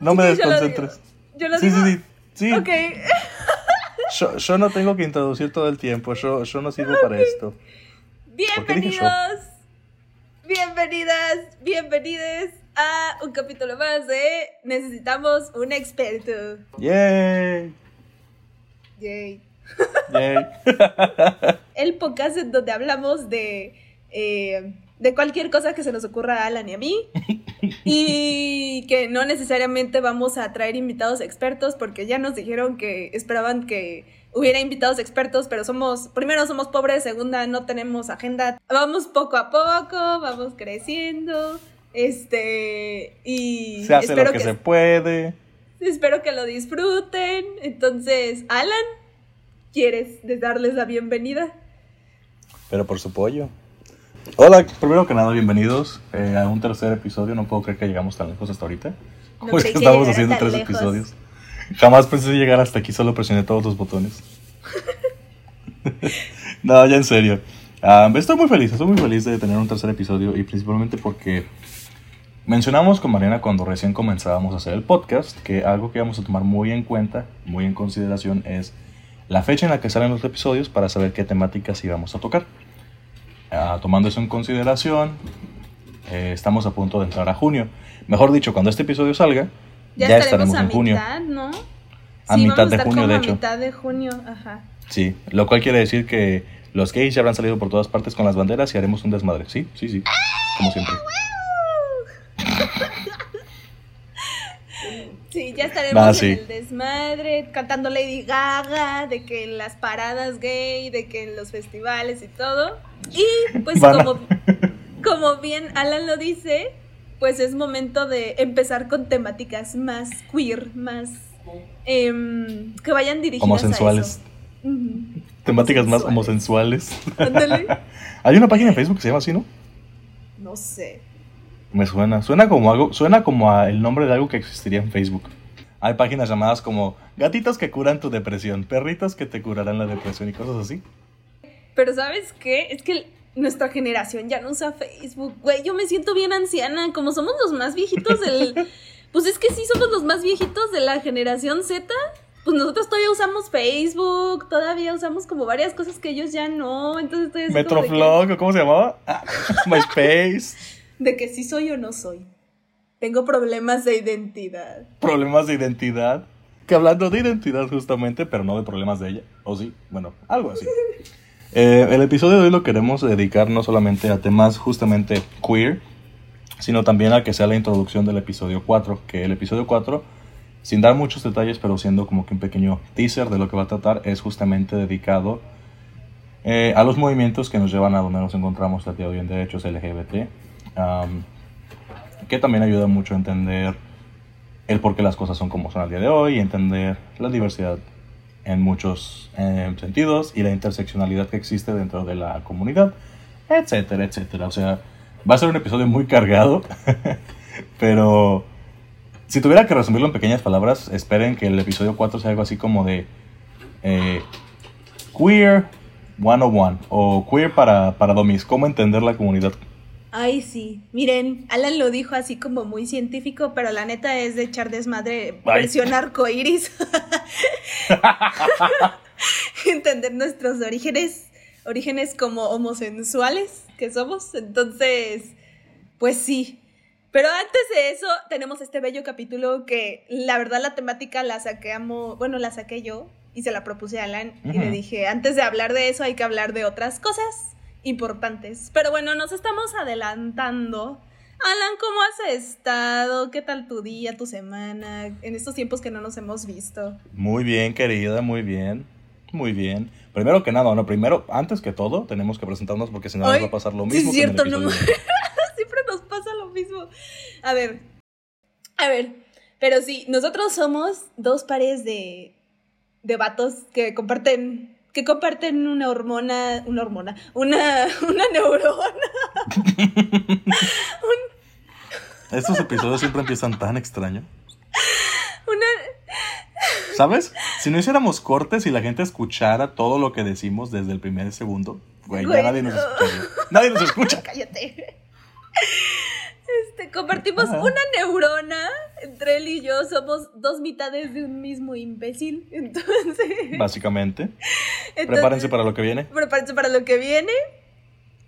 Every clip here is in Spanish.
No me desconcentres. Yo lo Sí, digo. sí, sí. sí. Ok. Yo, yo no tengo que introducir todo el tiempo. Yo, yo no sirvo para esto. ¿Por qué dije yo? Bienvenidos, bienvenidas, bienvenides a un capítulo más de Necesitamos un experto. ¡Yay! Yay. El podcast en donde hablamos de, eh, de cualquier cosa que se nos ocurra a Alan y a mí. Y que no necesariamente vamos a traer invitados expertos porque ya nos dijeron que esperaban que hubiera invitados expertos, pero somos, primero somos pobres, segunda no tenemos agenda. Vamos poco a poco, vamos creciendo. Este, y Se hace espero lo que, se puede. Espero que lo disfruten. Entonces, Alan, ¿quieres darles la bienvenida? Pero por su pollo. Hola, primero que nada, bienvenidos eh, a un tercer episodio. No puedo creer que llegamos tan lejos hasta ahorita. No creí que haciendo tres lejos. episodios. Jamás pensé llegar hasta aquí, solo presioné todos los botones. no, ya en serio. Ah, estoy muy feliz, estoy muy feliz de tener un tercer episodio y principalmente porque mencionamos con Mariana cuando recién comenzábamos a hacer el podcast que algo que vamos a tomar muy en cuenta, muy en consideración es la fecha en la que salen los episodios para saber qué temáticas íbamos a tocar. Ah, tomando eso en consideración, eh, estamos a punto de entrar a junio. Mejor dicho, cuando este episodio salga, ya, estaremos, a en junio. mitad, ¿no? A Sí, mitad vamos de estar junio, de a hecho. mitad de junio, ajá. Sí, lo cual quiere decir que los gays ya habrán salido por todas partes con las banderas y haremos un desmadre. Sí, sí, sí. Como siempre. Sí, ya estaremos en el desmadre, cantando Lady Gaga, de que en las paradas gay, de que en los festivales y todo. Y pues Van como, como bien Alan lo dice, pues es momento de empezar con temáticas más queer, más em, que vayan dirigidas Homosensuales. a eso. Temáticas más homosensuales. Ándale. Hay una página en Facebook que se llama así, ¿no? No sé. Me suena. Suena como algo. Suena como a el nombre de algo que existiría en Facebook. Hay páginas llamadas como gatitos que curan tu depresión, perritos que te curarán la depresión y cosas así. Pero ¿sabes qué? Es que nuestra generación ya no usa Facebook. Güey, yo me siento bien anciana. Como somos los más viejitos del... Pues es que sí somos los más viejitos de la generación Z. Pues nosotros todavía usamos Facebook, todavía usamos como varias cosas que ellos ya no. Entonces estoy que- Metroflog, ¿o ¿cómo se llamaba? Ah, MySpace. De que sí soy o no soy. Tengo problemas de identidad. problemas de identidad. Que hablando de identidad justamente, pero no de problemas de ella. ¿O sí? Bueno, algo así. Eh, el episodio de hoy lo queremos dedicar no solamente a temas justamente queer, sino también a que sea la introducción del episodio 4. Que el episodio 4, sin dar muchos detalles, pero siendo como que un pequeño teaser de lo que va a tratar, es justamente dedicado eh, a los movimientos que nos llevan a donde nos encontramos el día de en derechos LGBT. Que también ayuda mucho a entender el por qué las cosas son como son al día de hoy, y entender la diversidad en muchos eh, sentidos y la interseccionalidad que existe dentro de la comunidad, etcétera, etcétera. O sea, va a ser un episodio muy cargado, pero si tuviera que resumirlo en pequeñas palabras, esperen que el episodio 4 sea algo así como de eh, Queer 101 o Queer para, para Domis, cómo entender la comunidad Ay, sí. Miren, Alan lo dijo así como muy científico, pero la neta es de echar desmadre, Ay. versión arcoiris. Entender nuestros orígenes, orígenes como homosensuales que somos. Entonces, pues sí. Pero antes de eso, tenemos este bello capítulo que la verdad la temática la saqueamos, bueno, la saqué yo y se la propuse a Alan y le dije, antes de hablar de eso hay que hablar de otras cosas importantes. Pero bueno, nos estamos adelantando. Alan, ¿cómo has estado? ¿Qué tal tu día, tu semana? En estos tiempos que no nos hemos visto. Muy bien, querida, muy bien. Muy bien. Primero que nada, no, primero, antes que todo, tenemos que presentarnos porque si no nos va a pasar lo sí, mismo es en el cierto, no. Siempre nos pasa lo mismo. A ver, a ver. Pero sí, nosotros somos dos pares de, de vatos que comparten que comparten una hormona, una hormona, una, una neurona. Estos episodios siempre empiezan tan extraño. Una, ¿Sabes? Si no hiciéramos cortes y la gente escuchara todo lo que decimos desde el primer segundo, güey, ya nadie nos escucha. Nadie nos escucha. Cállate. Este, compartimos una neurona entre él y yo. Somos dos mitades de un mismo imbécil. Entonces. Básicamente. prepárense para lo que viene. Prepárense para lo que viene.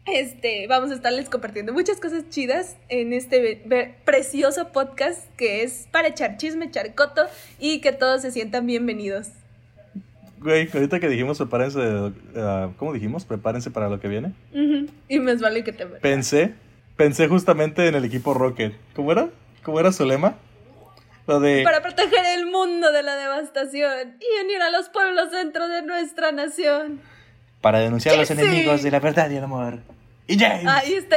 Este, vamos a estarles compartiendo muchas cosas chidas en este precioso podcast que es para echar chisme, echar coto y que todos se sientan bienvenidos. Güey, ahorita que dijimos prepárense, uh, ¿cómo dijimos? Prepárense para lo que viene. Y me vale que te Pensé, pensé justamente en el equipo Rocket. ¿Cómo era? ¿Cómo era su lema? Lo de... Para proteger el mundo de la devastación y unir a los pueblos dentro de nuestra nación para denunciar a los enemigos de la verdad y el amor. Y James. Ahí está.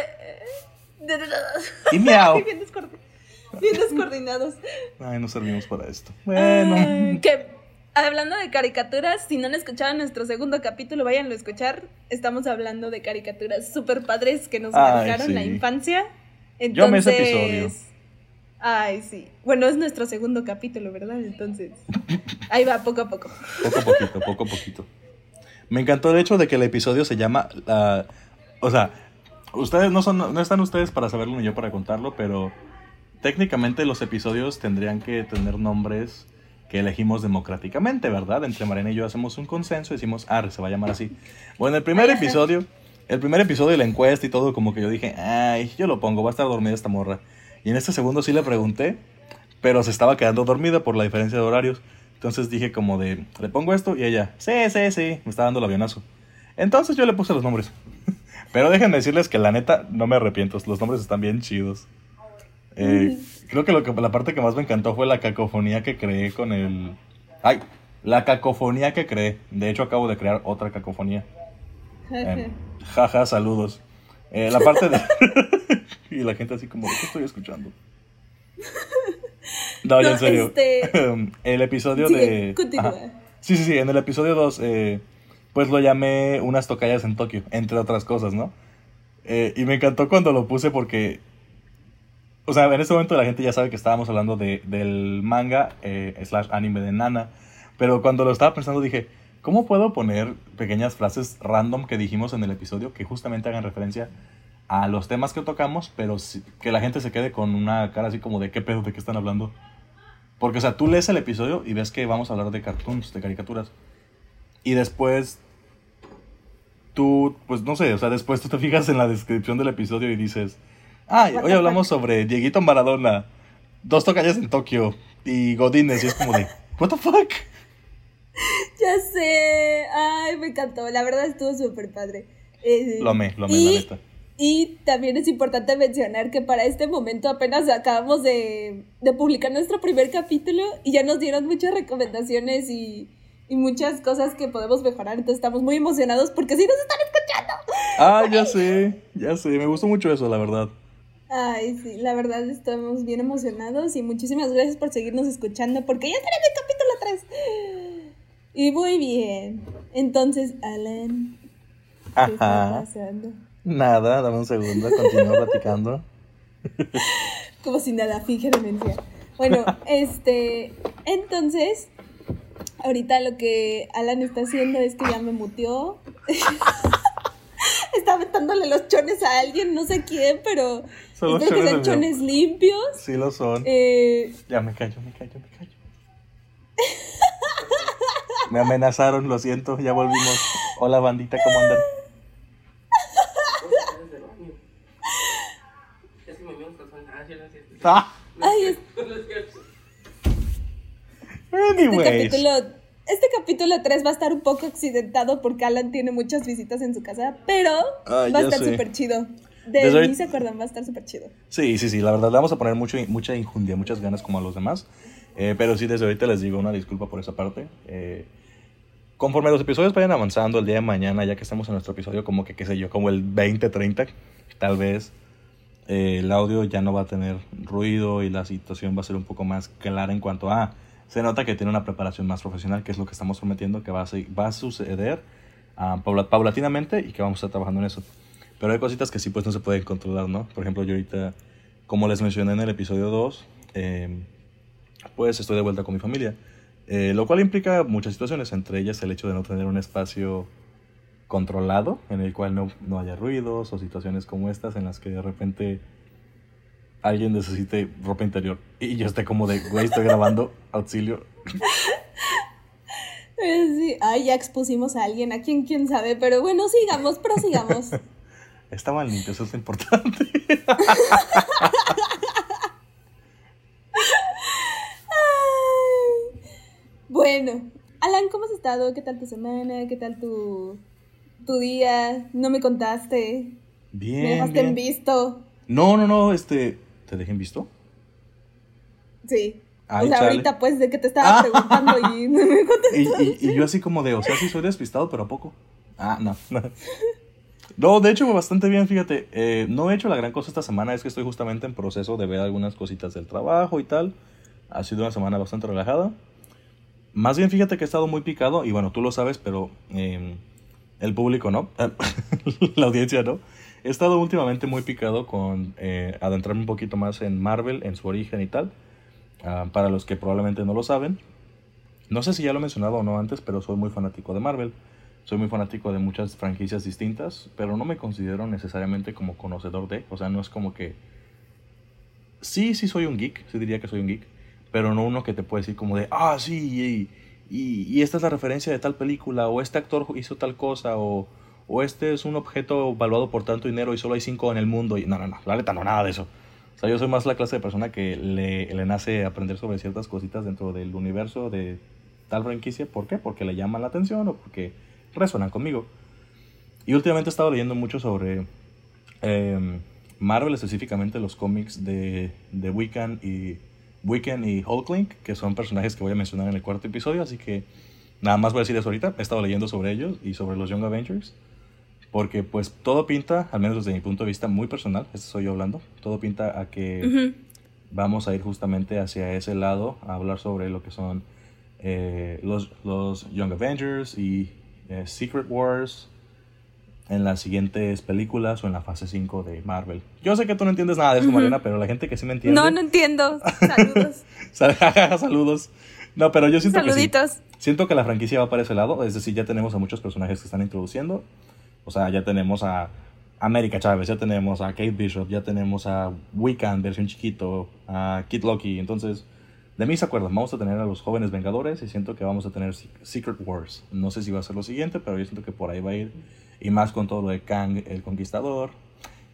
Y miau. Bien, descoordinados. Ay, no servimos para esto. Bueno. que hablando de caricaturas, si no han escuchado nuestro segundo capítulo, váyanlo a escuchar. Estamos hablando de caricaturas súper padres que nos marcaron la infancia. Entonces, Yo me ese episodio. Ay, sí. Bueno, es nuestro segundo capítulo, ¿verdad? Entonces, ahí va, poco a poco. Poco a poquito, poco a poquito. Me encantó el hecho de que el episodio se llama. o sea, ustedes no son. No están ustedes para saberlo ni yo para contarlo, pero técnicamente los episodios tendrían que tener nombres que elegimos democráticamente, ¿verdad? Entre Marina y yo hacemos un consenso y decimos, ah, se va a llamar así. Bueno, el primer episodio, el primer episodio de la encuesta y todo, como que yo dije, ay, yo lo pongo, va a estar dormida esta morra. Y en este segundo sí le pregunté, pero se estaba quedando dormida por la diferencia de horarios. Entonces dije como de, le pongo esto y ella, sí, sí, sí, me está dando el avionazo. Entonces yo le puse los nombres. Pero déjenme decirles que la neta no me arrepiento, los nombres están bien chidos. Eh, creo que, lo que la parte que más me encantó fue la cacofonía que creé con el... ¡Ay! La cacofonía que creé. De hecho acabo de crear otra cacofonía. Eh, jaja, saludos. Eh, la parte de... y la gente así como, qué estoy escuchando? No, en serio. Este, el episodio de. Sí, sí, sí. En el episodio 2, eh, pues lo llamé Unas tocallas en Tokio, entre otras cosas, ¿no? Eh, y me encantó cuando lo puse porque. O sea, en este momento la gente ya sabe que estábamos hablando de, del manga eh, slash anime de Nana. Pero cuando lo estaba pensando dije, ¿cómo puedo poner pequeñas frases random que dijimos en el episodio que justamente hagan referencia a los temas que tocamos, pero que la gente se quede con una cara así como de qué pedo, de qué están hablando. Porque, o sea, tú lees el episodio y ves que vamos a hablar de cartoons, de caricaturas. Y después, tú, pues no sé, o sea, después tú te fijas en la descripción del episodio y dices, ah, hoy hablamos sobre Dieguito Maradona, dos tocallas en Tokio y Godines, y es como de, what the fuck? Ya sé, ay, me encantó, la verdad estuvo súper padre. Eh, lo amé, lo amé, la neta. Y también es importante mencionar que para este momento apenas acabamos de, publicar nuestro primer capítulo y ya nos dieron muchas recomendaciones y, muchas cosas que podemos mejorar. Entonces estamos muy emocionados porque sí nos están escuchando. Ah, ya sé, ya sé. Me gustó mucho eso, la verdad. Ay, sí, la verdad estamos bien emocionados y muchísimas gracias por seguirnos escuchando porque ya en el capítulo 3. Y muy bien. Entonces, Alan, ¿qué está pasando? Nada, dame un segundo, continúo platicando. Como si nada, finge demencia. Bueno, este, entonces, ahorita lo que Alan está haciendo es que ya me muteó. está aventándole los chones a alguien, no sé quién, pero son que son chones limpios. Sí lo son. Eh... Ya me callo, me callo, me callo. me amenazaron, lo siento, ya volvimos. Hola bandita, ¿cómo andan? Ah. Ay, Este capítulo, este capítulo 3 va a estar un poco accidentado porque Alan tiene muchas visitas en su casa, pero va a estar súper chido. De mí se acuerdan, va a estar súper chido. Sí, sí, sí, la verdad le vamos a poner mucho, mucha injundia, muchas ganas como a los demás. Eh, pero sí, desde ahorita les digo una disculpa por esa parte. Eh, conforme los episodios vayan avanzando el día de mañana, ya que estamos en nuestro episodio como que, qué sé yo, como el 20-30, tal vez eh, el audio ya no va a tener ruido y la situación va a ser un poco más clara en cuanto a... Se nota que tiene una preparación más profesional, que es lo que estamos prometiendo que va a, va a suceder uh, paulatinamente y que vamos a estar trabajando en eso. Pero hay cositas que sí pues no se pueden controlar, ¿no? Por ejemplo, yo ahorita, como les mencioné en el episodio 2, em, pues estoy de vuelta con mi familia. Eh, lo cual implica muchas situaciones, entre ellas el hecho de no tener un espacio controlado en el cual no, no haya ruidos o situaciones como estas en las que de repente alguien necesite ropa interior y yo esté como de, güey, estoy grabando, auxilio. Sí. Ay, ya expusimos a alguien, a quien quién sabe, pero bueno, sigamos, prosigamos. Estaban limpios, eso es importante. bueno, Alan, ¿cómo has estado? ¿Qué tal tu semana? ¿Qué tal tu, tu día? No me contaste. Bien. Me dejaste bien. en visto. No, no, no, este, ¿te dejé en visto? Sí. Ay, o sea, chale. ahorita pues de que te estaba Ah. preguntando y no me Y, contestaste. y- y yo así como de, o sea, sí soy despistado, pero ¿a poco? Ah, no. No, de hecho, bastante bien, fíjate. Eh, no he hecho la gran cosa esta semana, es que estoy justamente en proceso de ver algunas cositas del trabajo y tal. Ha sido una semana bastante relajada. Más bien, fíjate que he estado muy picado, y bueno, tú lo sabes, pero eh, el público no. la audiencia no. He estado últimamente muy picado con eh, adentrarme un poquito más en Marvel, en su origen y tal. Ah, para los que probablemente no lo saben, no sé si ya lo he mencionado o no antes, pero soy muy fanático de Marvel. Soy muy fanático de muchas franquicias distintas, pero no me considero necesariamente como conocedor de. O sea, no es como que. Sí, sí soy un geek, sí diría que soy un geek, pero no uno que te puede decir como de, ah, sí, y, y- y esta es la referencia de tal película, o este actor hizo tal cosa, o, o este es un objeto valuado por tanto dinero y solo hay cinco en el mundo. Y no, no, no, la neta no, nada de eso. O sea, yo soy más la clase de persona que le, le nace aprender sobre ciertas cositas dentro del universo de tal franquicia. ¿Por qué? Porque le llaman la atención o porque resuenan conmigo. Y últimamente he estado leyendo mucho sobre eh, Marvel, específicamente los cómics de, de Wiccan y, Wiccan y Hulkling, que son personajes que voy a mencionar en el cuarto episodio. Así que nada más voy a decir eso ahorita. He estado leyendo sobre ellos y sobre los Young Avengers. Porque pues todo pinta, al menos desde mi punto de vista muy personal, esto soy yo hablando, todo pinta a que Ujú. vamos a ir justamente hacia ese lado, a hablar sobre lo que son eh, los, los Young Avengers y eh, Secret Wars en las siguientes películas o en la fase 5 de Marvel. Yo sé que tú no entiendes nada de eso, Ujú. Mariana, pero la gente que sí me entiende... No, no entiendo. Saludos. Saludos. No, pero yo siento que sí. Saluditos. Siento que la franquicia va para ese lado, es decir, ya tenemos a muchos personajes que están introduciendo. O sea, ya tenemos a América Chávez, ya tenemos a Kate Bishop, ya tenemos a Wiccan, versión chiquito, a Kid Loki. Entonces, de mí se acuerdan, vamos a tener a los jóvenes Vengadores y siento que vamos a tener Se- Secret Wars. No sé si va a ser lo siguiente, pero yo siento que por ahí va a ir. Y más con todo lo de Kang, el Conquistador.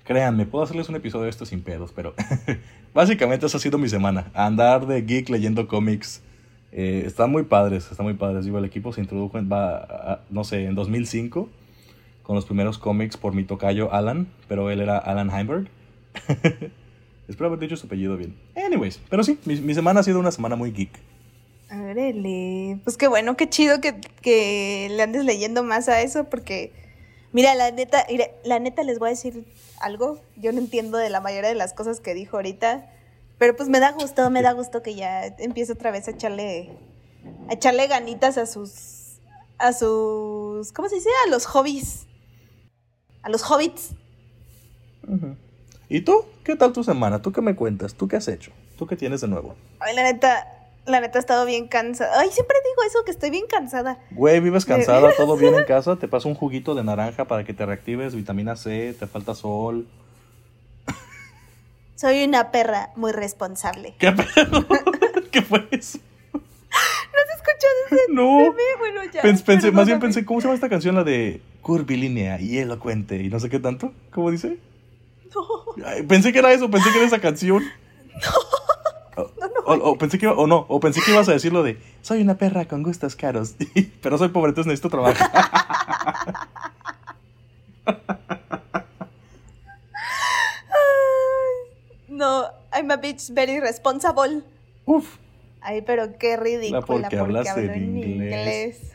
Créanme, puedo hacerles un episodio de esto sin pedos, pero básicamente esa ha sido mi semana. Andar de geek leyendo cómics. Eh, están muy padres, están muy padres. Digo, el equipo se introdujo en, va, a- no sé, en 2005 con los primeros cómics por mi tocayo Alan, pero él era Alan Heimberg. Espero haber dicho su apellido bien. Anyways, pero sí, mi, semana ha sido una semana muy geek. Órale, pues qué bueno, qué chido que, que le andes leyendo más a eso, porque, mira, la neta, la neta les voy a decir algo, yo no entiendo de la mayoría de las cosas que dijo ahorita, pero pues me da gusto, me da gusto que ya empiece otra vez a echarle, a echarle ganitas a sus, a sus, ¿cómo se dice? A los hobbies, a los hobbits. ¿Y tú? ¿Qué tal tu semana? ¿Tú qué me cuentas? ¿Tú qué has hecho? ¿Tú qué tienes de nuevo? Ay, la neta, la neta he estado bien cansada. Ay, siempre digo eso, que estoy bien cansada. Güey, vives cansada, todo bien en casa, te paso un juguito de naranja para que te reactives, vitamina C, te falta sol. Soy una perra muy responsable. ¿Qué pedo? ¿Qué fue eso? ¿Has escuchado ese No. meme? Bueno, ya. Pens- pensé, más bien pensé, ¿cómo se llama esta canción? La de curvilínea y elocuente y no sé qué tanto. ¿Cómo dice? No. Ay, pensé que era eso, pensé que era esa canción. O, o- o pensé que iba- o no, o pensé que ibas a decir lo de soy una perra con gustos caros, pero soy pobre, entonces necesito trabajo. No, I'm a bitch very responsible. Uf, Ay, pero qué ridícula. porque hablas hablo en inglés.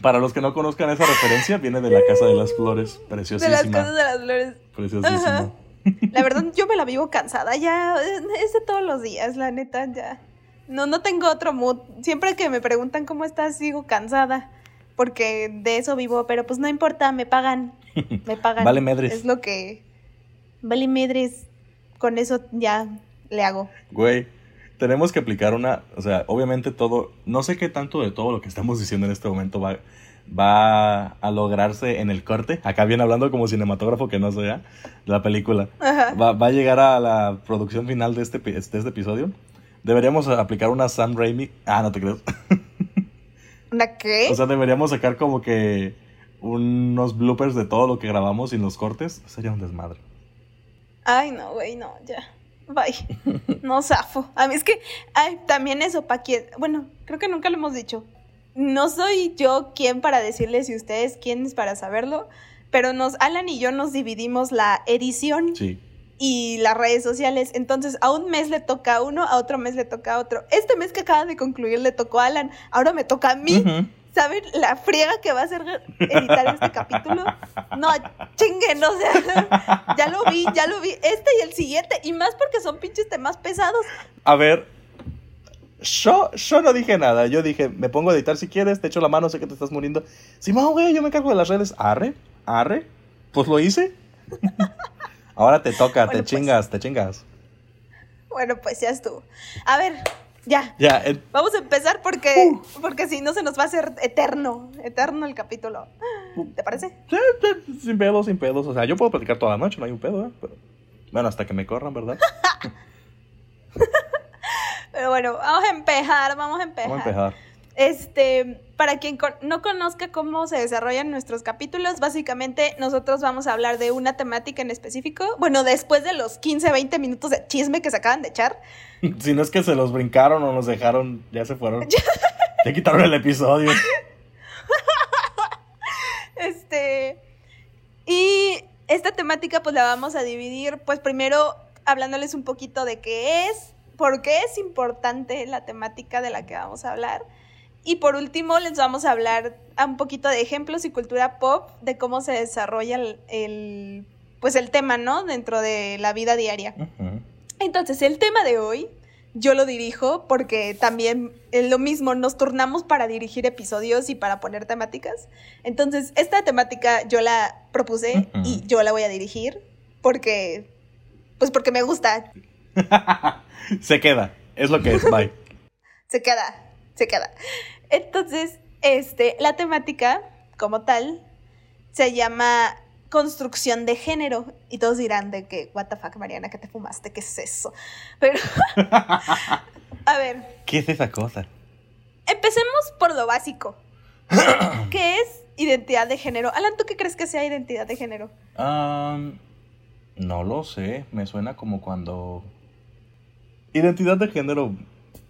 para los que no conozcan esa referencia, viene de la Casa de las Flores, De preciosísima. las cosas de las flores. Preciosísima. Ajá. La verdad, yo me la vivo cansada. Ya es de todos los días, la neta, ya. No, no tengo otro mood. Siempre que me preguntan cómo estás, sigo cansada. Porque de eso vivo, pero pues no importa, me pagan. Me pagan. Vale medres. Es lo que. Vale medres. Con eso ya le hago. Güey, tenemos que aplicar una, o sea, obviamente todo, no sé qué tanto de todo lo que estamos diciendo en este momento va, va a lograrse en el corte. Acá viene hablando como cinematógrafo que no sea la película. Va, va, a llegar a la producción final de este, de este episodio. Deberíamos aplicar una Sam Raimi. Ah, no te creo. ¿Una qué? O sea, deberíamos sacar como que unos bloopers de todo lo que grabamos y los cortes. Sería un desmadre. Ay, no, güey, no, ya. Bye. No zafo. A mí es que, ay, también eso, para quien. Bueno, creo que nunca lo hemos dicho. No soy yo quien para decirles y ustedes quiénes para saberlo, pero nos, Alan y yo nos dividimos la edición. y las redes sociales. Entonces, a un mes le toca a uno, a otro mes le toca a otro. Este mes que acaba de concluir le tocó a Alan, ahora me toca a mí. ¿Saben la friega que va a ser editar este capítulo? No, chinguen, o sea, ya lo vi, ya lo vi. Este y el siguiente, y más porque son pinches temas pesados. A ver, yo, yo no dije nada. Yo dije, me pongo a editar si quieres, te echo la mano, sé que te estás muriendo. Simón, güey, yo me cargo de las redes. Arre, arre. Pues lo hice. Ahora te toca, te pues. chingas, te chingas. Bueno, pues ya estuvo. A ver, ya. Ya. Vamos a empezar porque, uh. porque si no se nos va a hacer eterno, eterno el capítulo. ¿Te parece? sin pedos, sin pedos. O sea, yo puedo platicar toda la noche, no hay un pedo, ¿eh? Pero, bueno, hasta que me corran, ¿verdad? Pero bueno, vamos a empezar, vamos a empezar. Vamos a empezar. Este, para quien no conozca cómo se desarrollan nuestros capítulos, básicamente nosotros vamos a hablar de una temática en específico. Bueno, después de los 15, 20 minutos de chisme que se acaban de echar. si no es que se los brincaron o nos dejaron, ya se fueron. ya quitaron el episodio. este. Y esta temática, pues la vamos a dividir, pues primero hablándoles un poquito de qué es, por qué es importante la temática de la que vamos a hablar y por último, les vamos a hablar un poquito de ejemplos y cultura pop de cómo se desarrolla el, pues el tema, ¿no? Dentro de la vida diaria. Entonces, el tema de hoy yo lo dirijo porque también es lo mismo, nos turnamos para dirigir episodios y para poner temáticas. Entonces, esta temática yo la propuse y yo la voy a dirigir porque, pues porque me gusta. se queda, es lo que es, bye. se queda, se queda. Entonces, este, la temática, como tal, se llama construcción de género. Y todos dirán de que, what the fuck, Mariana, ¿qué te fumaste? ¿Qué es eso? Pero, a ver. ¿Qué es esa cosa? Empecemos por lo básico. ¿Qué es identidad de género? Alan, ¿tú qué crees que sea identidad de género? no lo sé. Me suena como cuando... Identidad de género,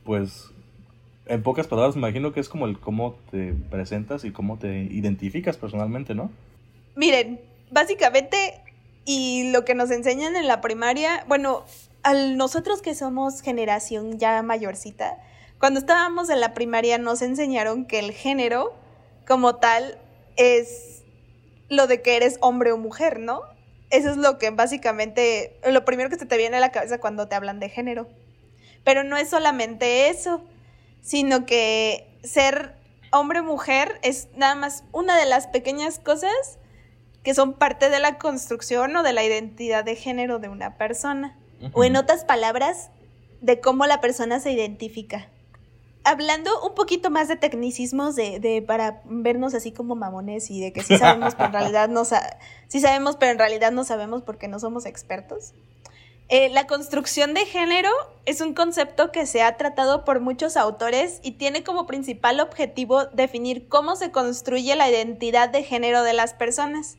pues en pocas palabras, me imagino que es como el cómo te presentas y cómo te identificas personalmente, ¿no? Miren, básicamente, y lo que nos enseñan en la primaria, bueno, a nosotros que somos generación ya mayorcita, cuando estábamos en la primaria nos enseñaron que el género, como tal, es lo de que eres hombre o mujer, ¿no? Eso es lo que básicamente, lo primero que se te viene a la cabeza cuando te hablan de género. Pero no es solamente eso sino que ser hombre o mujer es nada más una de las pequeñas cosas que son parte de la construcción o de la identidad de género de una persona. O en otras palabras, de cómo la persona se identifica. Hablando un poquito más de tecnicismos, de, de para vernos así como mamones y de que sí sabemos, pero en realidad no sí sabemos, pero en realidad no sabemos porque no somos expertos. Eh, la construcción de género es un concepto que se ha tratado por muchos autores y tiene como principal objetivo definir cómo se construye la identidad de género de las personas.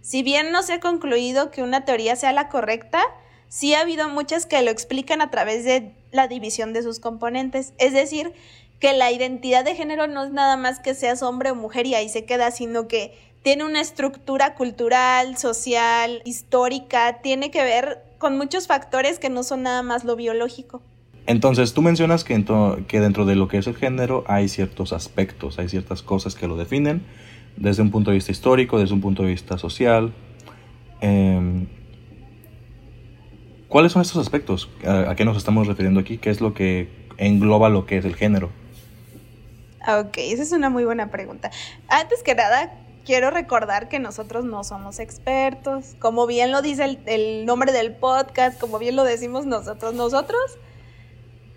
Si bien no se ha concluido que una teoría sea la correcta, sí ha habido muchas que lo explican a través de la división de sus componentes. Es decir, que la identidad de género no es nada más que seas hombre o mujer y ahí se queda, sino que tiene una estructura cultural, social, histórica, tiene que ver con muchos factores que no son nada más lo biológico. Entonces, tú mencionas que, que dentro de lo que es el género hay ciertos aspectos, hay ciertas cosas que lo definen, desde un punto de vista histórico, desde un punto de vista social. Em, ¿Cuáles son estos aspectos? ¿A, qué nos estamos refiriendo aquí? ¿Qué es lo que engloba lo que es el género? Ok, esa es una muy buena pregunta. Antes que nada, quiero recordar que nosotros no somos expertos. Como bien lo dice el, nombre del podcast, como bien lo decimos nosotros, nosotros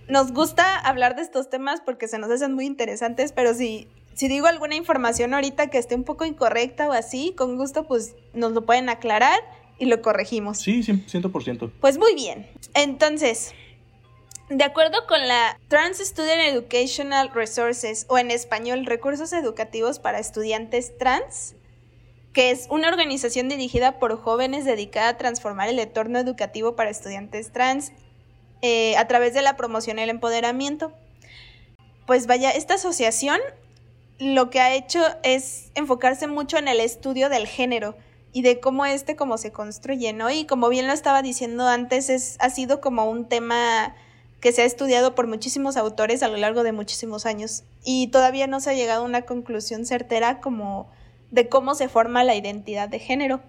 nos gusta hablar de estos temas porque se nos hacen muy interesantes, pero si, si digo alguna información ahorita que esté un poco incorrecta o así, con gusto pues nos lo pueden aclarar y lo corregimos. Sí, 100%. Pues muy bien. Entonces, de acuerdo con la Trans Student Educational Resources o en español Recursos Educativos para Estudiantes Trans, que es una organización dirigida por jóvenes dedicada a transformar el entorno educativo para estudiantes trans eh, a través de la promoción y el empoderamiento. Pues vaya, esta asociación lo que ha hecho es enfocarse mucho en el estudio del género y de cómo este como se construye, ¿no? Y como bien lo estaba diciendo antes, es, ha sido como un tema que se ha estudiado por muchísimos autores a lo largo de muchísimos años y todavía no se ha llegado a una conclusión certera como de cómo se forma la identidad de género.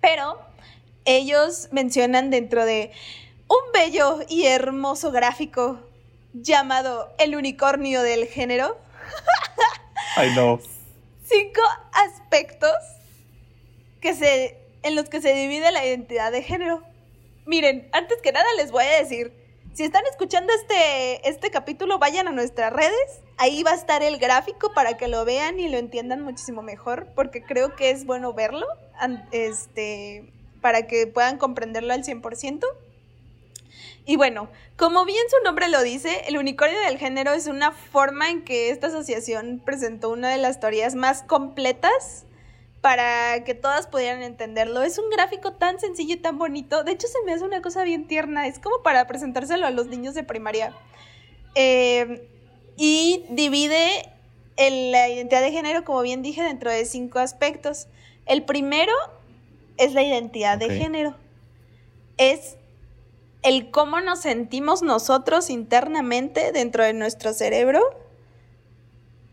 Pero ellos mencionan dentro de un bello y hermoso gráfico llamado El unicornio del género. I know. Cinco aspectos que se, en los que se divide la identidad de género. Miren, antes que nada les voy a decir, si están escuchando este, este capítulo, vayan a nuestras redes. Ahí va a estar el gráfico para que lo vean y lo entiendan muchísimo mejor, porque creo que es bueno verlo este, para que puedan comprenderlo al 100%. Y bueno, como bien su nombre lo dice, el unicornio del género es una forma en que esta asociación presentó una de las teorías más completas para que todas pudieran entenderlo. Es un gráfico tan sencillo y tan bonito. De hecho, se me hace una cosa bien tierna. Es como para presentárselo a los niños de primaria. Eh, y divide la identidad de género, como bien dije, dentro de cinco aspectos. El primero es la identidad de género. Es el cómo nos sentimos nosotros internamente dentro de nuestro cerebro,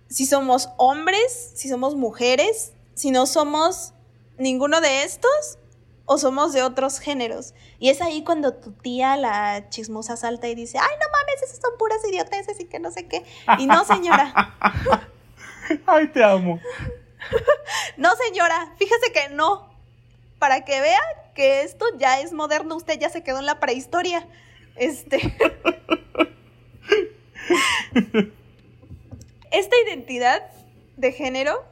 si somos hombres, si somos mujeres, si no somos ninguno de estos o somos de otros géneros. Y es ahí cuando tu tía, la chismosa, salta y dice, ay, no mames, esas son puras idioteces y que no sé qué. Y no, señora. ay, te amo. no, señora, fíjese que no. Para que vea que esto ya es moderno, usted ya se quedó en la prehistoria. Este. Esta identidad de género,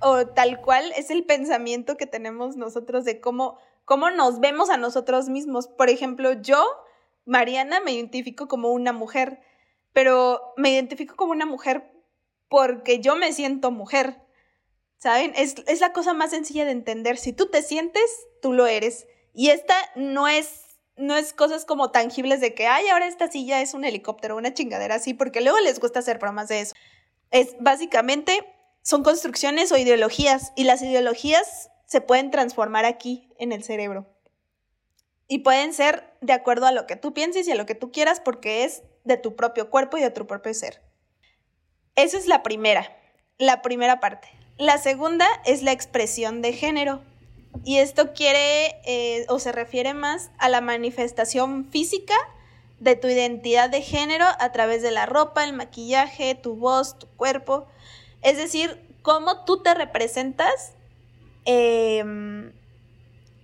o tal cual, es el pensamiento que tenemos nosotros de cómo, cómo nos vemos a nosotros mismos. Por ejemplo, yo, Mariana, me identifico como una mujer, pero me identifico como una mujer porque yo me siento mujer. ¿Saben? Es, es la cosa más sencilla de entender. Si tú te sientes, tú lo eres. Y esta no es no es cosas como tangibles de que, ay, ahora esta silla es un helicóptero, una chingadera así, porque luego les gusta hacer bromas de eso. Es básicamente, son construcciones o ideologías, y las ideologías se pueden transformar aquí en el cerebro. Y pueden ser de acuerdo a lo que tú pienses y a lo que tú quieras, porque es de tu propio cuerpo y de tu propio ser. Esa es la primera, la primera parte. La segunda es la expresión de género. Y esto quiere eh, o se refiere más a la manifestación física de tu identidad de género a través de la ropa, el maquillaje, tu voz, tu cuerpo. Es decir, cómo tú te representas, em,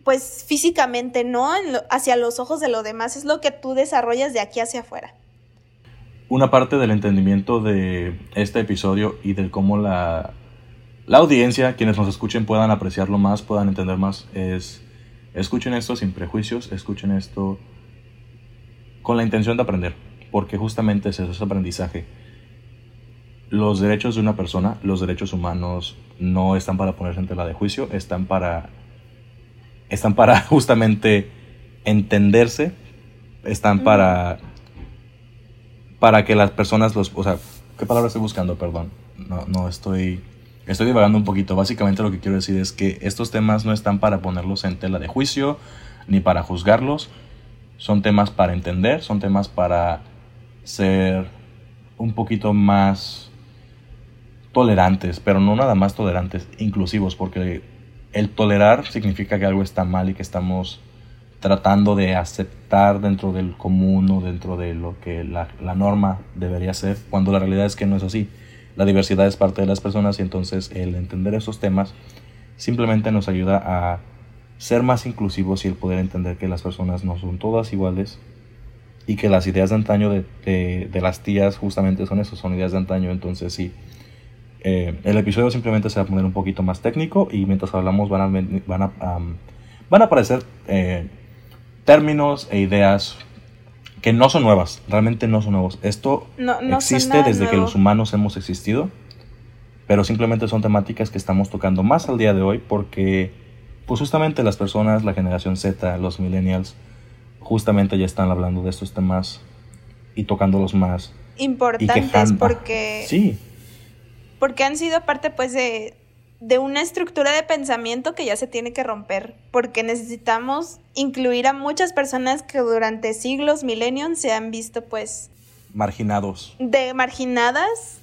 pues físicamente, ¿no? hacia los ojos de los demás. Es lo que tú desarrollas de aquí hacia afuera. Una parte del entendimiento de este episodio y del cómo la la audiencia, quienes nos escuchen puedan apreciarlo más, puedan entender más, es escuchen esto sin prejuicios, escuchen esto con la intención de aprender, porque justamente es eso, es aprendizaje. Los derechos de una persona, los derechos humanos, no están para ponerse en tela de juicio, están para, están para justamente entenderse, están para, para que las personas los, o sea, ¿qué palabra estoy buscando? Perdón, no, no estoy Estoy divagando un poquito. Básicamente lo que quiero decir es que estos temas no están para ponerlos en tela de juicio ni para juzgarlos. Son temas para entender, son temas para ser un poquito más tolerantes, pero no nada más tolerantes, inclusivos, porque el tolerar significa que algo está mal y que estamos tratando de aceptar dentro del común o dentro de lo que la, la norma debería ser, cuando la realidad es que no es así la diversidad es parte de las personas y entonces el entender esos temas simplemente nos ayuda a ser más inclusivos y el poder entender que las personas no son todas iguales y que las ideas de antaño de, de, las tías justamente son eso, son ideas de antaño, entonces sí. Eh, el episodio simplemente se va a poner un poquito más técnico y mientras hablamos van a, van a, van a aparecer eh, términos e ideas que no son nuevas, realmente no son nuevos. Esto existe desde que los humanos hemos existido, pero simplemente son temáticas que estamos tocando más al día de hoy porque pues justamente las personas, la generación Z, los millennials, justamente ya están hablando de estos temas y tocándolos más. Importantes porque... Sí. Porque han sido parte pues de, de una estructura de pensamiento que ya se tiene que romper, porque necesitamos incluir a muchas personas que durante siglos, milenios, se han visto pues... Marginados. De marginadas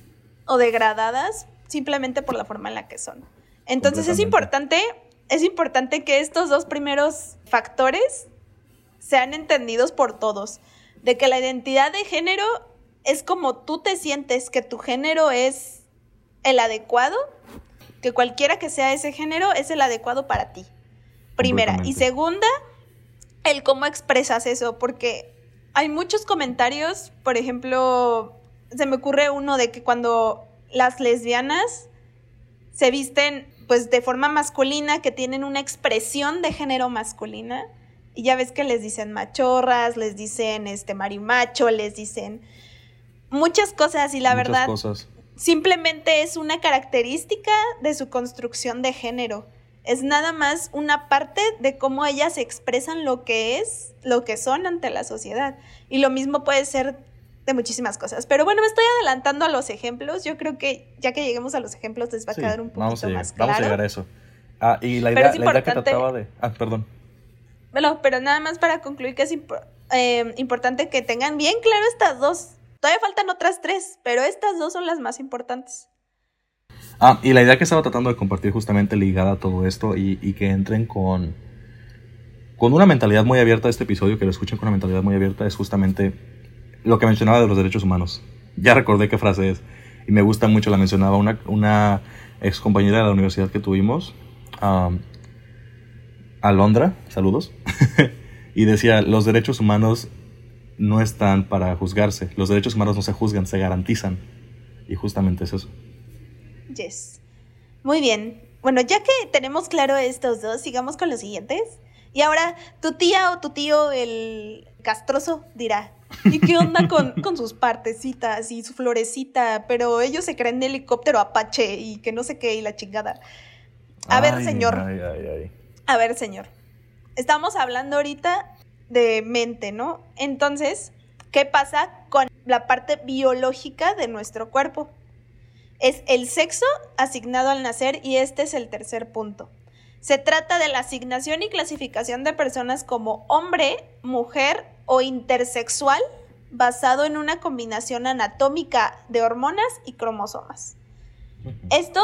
o degradadas simplemente por la forma en la que son. Entonces es importante, es importante que estos dos primeros factores sean entendidos por todos, de que la identidad de género es como tú te sientes que tu género es el adecuado, que cualquiera que sea ese género es el adecuado para ti. Primera. Y segunda, el cómo expresas eso, porque hay muchos comentarios, por ejemplo, se me ocurre uno de que cuando las lesbianas se visten pues de forma masculina, que tienen una expresión de género masculina, y ya ves que les dicen machorras, les dicen este marimacho, les dicen muchas cosas y la verdad simplemente es una característica de su construcción de género. Es nada más una parte de cómo ellas expresan lo que es, lo que son ante la sociedad. Y lo mismo puede ser de muchísimas cosas. Pero bueno, me estoy adelantando a los ejemplos. Yo creo que ya que lleguemos a los ejemplos les va a quedar un poquito más claro. Vamos a llegar a eso. Ah, y la idea, la idea que trataba de... Ah, perdón. Bueno, pero nada más para concluir que es eh, importante que tengan bien claro estas dos. Todavía faltan otras tres, pero estas dos son las más importantes. Ah, y la idea que estaba tratando de compartir justamente ligada a todo esto y, que entren con, con una mentalidad muy abierta a este episodio, que lo escuchen con una mentalidad muy abierta, es justamente lo que mencionaba de los derechos humanos. Ya recordé qué frase es y me gusta mucho, la mencionaba una, una ex compañera de la universidad que tuvimos, Alondra, saludos, y decía, los derechos humanos no están para juzgarse, los derechos humanos no se juzgan, se garantizan. Y justamente es eso. Yes. Muy bien. Bueno, ya que tenemos claro estos dos, sigamos con los siguientes. Y ahora, tu tía o tu tío, el castroso, dirá, ¿y qué onda con, con sus partecitas y su florecita? Pero ellos se creen de helicóptero Apache y que no sé qué y la chingada. A ver, señor. Ay, ay, ay. A ver, señor. Estamos hablando ahorita de mente, ¿no? Entonces, ¿qué pasa con la parte biológica de nuestro cuerpo? Es el sexo asignado al nacer y este es el tercer punto. Se trata de la asignación y clasificación de personas como hombre, mujer o intersexual basado en una combinación anatómica de hormonas y cromosomas. Esto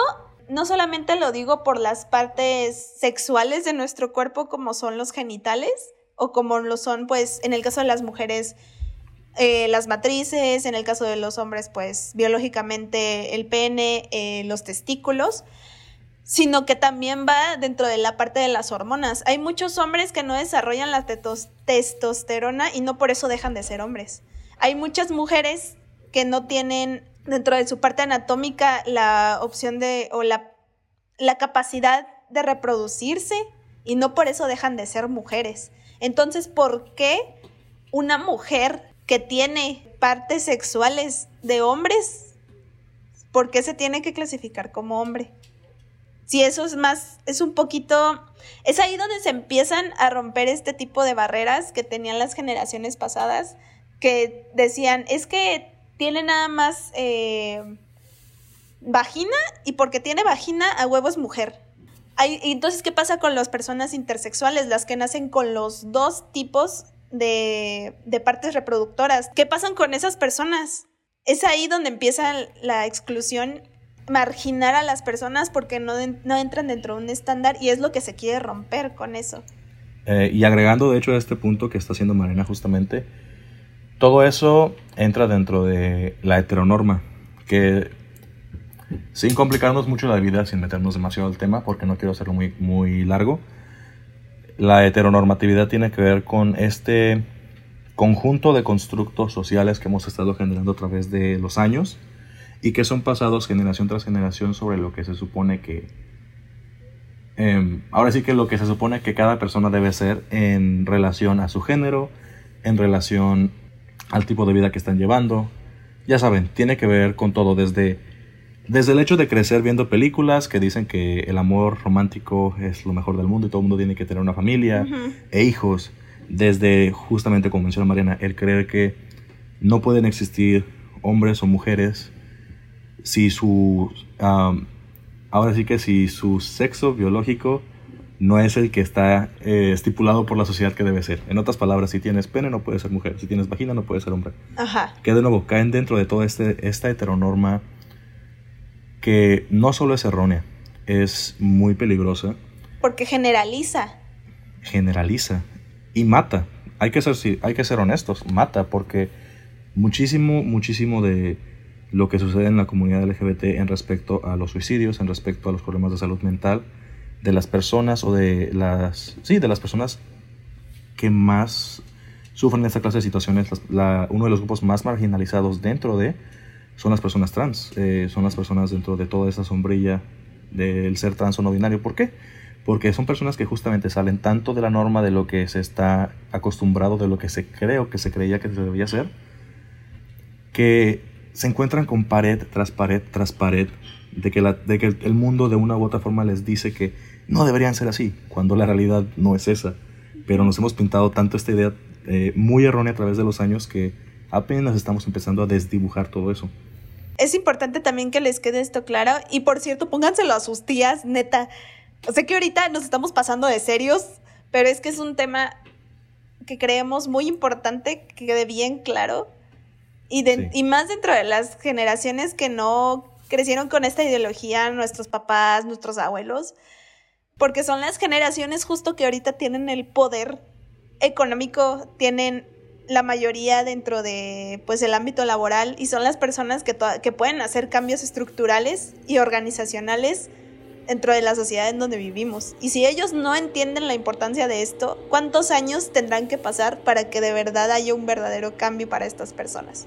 no solamente lo digo por las partes sexuales de nuestro cuerpo como son los genitales o como lo son pues en el caso de las mujeres eh, las matrices, en el caso de los hombres pues biológicamente el pene, eh, los testículos, sino que también va dentro de la parte de las hormonas. Hay muchos hombres que no desarrollan la testosterona y no por eso dejan de ser hombres. Hay muchas mujeres que no tienen dentro de su parte anatómica la opción de o la, la capacidad de reproducirse y no por eso dejan de ser mujeres. Entonces, ¿por qué una mujer que tiene partes sexuales de hombres, por qué se tiene que clasificar como hombre? Si eso es más, es un poquito, es ahí donde se empiezan a romper este tipo de barreras que tenían las generaciones pasadas, que decían, es que tiene nada más eh, vagina y porque tiene vagina a huevos mujer. Entonces, ¿qué pasa con las personas intersexuales, las que nacen con los dos tipos de, de partes reproductoras? ¿Qué pasan con esas personas? Es ahí donde empieza la exclusión, marginar a las personas porque no, no entran dentro de un estándar y es lo que se quiere romper con eso. Eh, y agregando, de hecho, a este punto que está haciendo Marina justamente, todo eso entra dentro de la heteronorma, que sin complicarnos mucho la vida, sin meternos demasiado al tema, porque no quiero hacerlo muy, muy largo, la heteronormatividad tiene que ver con este conjunto de constructos sociales que hemos estado generando a través de los años y que son pasados generación tras generación sobre lo que se supone que... Em, ahora sí que lo que se supone que cada persona debe ser en relación a su género, en relación al tipo de vida que están llevando. Ya saben, tiene que ver con todo, desde, desde el hecho de crecer viendo películas que dicen que el amor romántico es lo mejor del mundo y todo el mundo tiene que tener una familia e hijos, desde justamente como menciona Mariana, el creer que no pueden existir hombres o mujeres si su... ahora sí que si su sexo biológico no es el que está eh, estipulado por la sociedad que debe ser. En otras palabras, si tienes pene no puedes ser mujer, si tienes vagina no puedes ser hombre. Ajá. Que de nuevo caen dentro de toda este, esta heteronorma que no solo es errónea, es muy peligrosa. Porque generaliza. Generaliza y mata. Hay que ser, hay que ser honestos, mata porque muchísimo, muchísimo de lo que sucede en la comunidad LGBT en respecto a los suicidios, en respecto a los problemas de salud mental, de las personas o de las, sí, de las personas que más sufren esta clase de situaciones, uno de los grupos más marginalizados dentro de son las personas trans, eh, son las personas dentro de toda esa sombrilla del ser trans o no binario. ¿Por qué? Porque son personas que justamente salen tanto de la norma de lo que se está acostumbrado, de lo que se cree o que se creía que se debía hacer, que se encuentran con pared tras pared tras pared de que, la, de que el mundo de una u otra forma les dice que no deberían ser así, cuando la realidad no es esa. Pero nos hemos pintado tanto esta idea eh, muy errónea a través de los años que apenas estamos empezando a desdibujar todo eso. Es importante también que les quede esto claro. Y por cierto, pónganselo a sus tías, neta. Sé que ahorita nos estamos pasando de serios, pero es que es un tema que creemos muy importante, que quede bien claro. Y, y más dentro de las generaciones que no crecieron con esta ideología, nuestros papás, nuestros abuelos, porque son las generaciones justo que ahorita tienen el poder económico, tienen la mayoría dentro de pues el ámbito laboral y son las personas que, que pueden hacer cambios estructurales y organizacionales dentro de la sociedad en donde vivimos. Y si ellos no entienden la importancia de esto, ¿cuántos años tendrán que pasar para que de verdad haya un verdadero cambio para estas personas?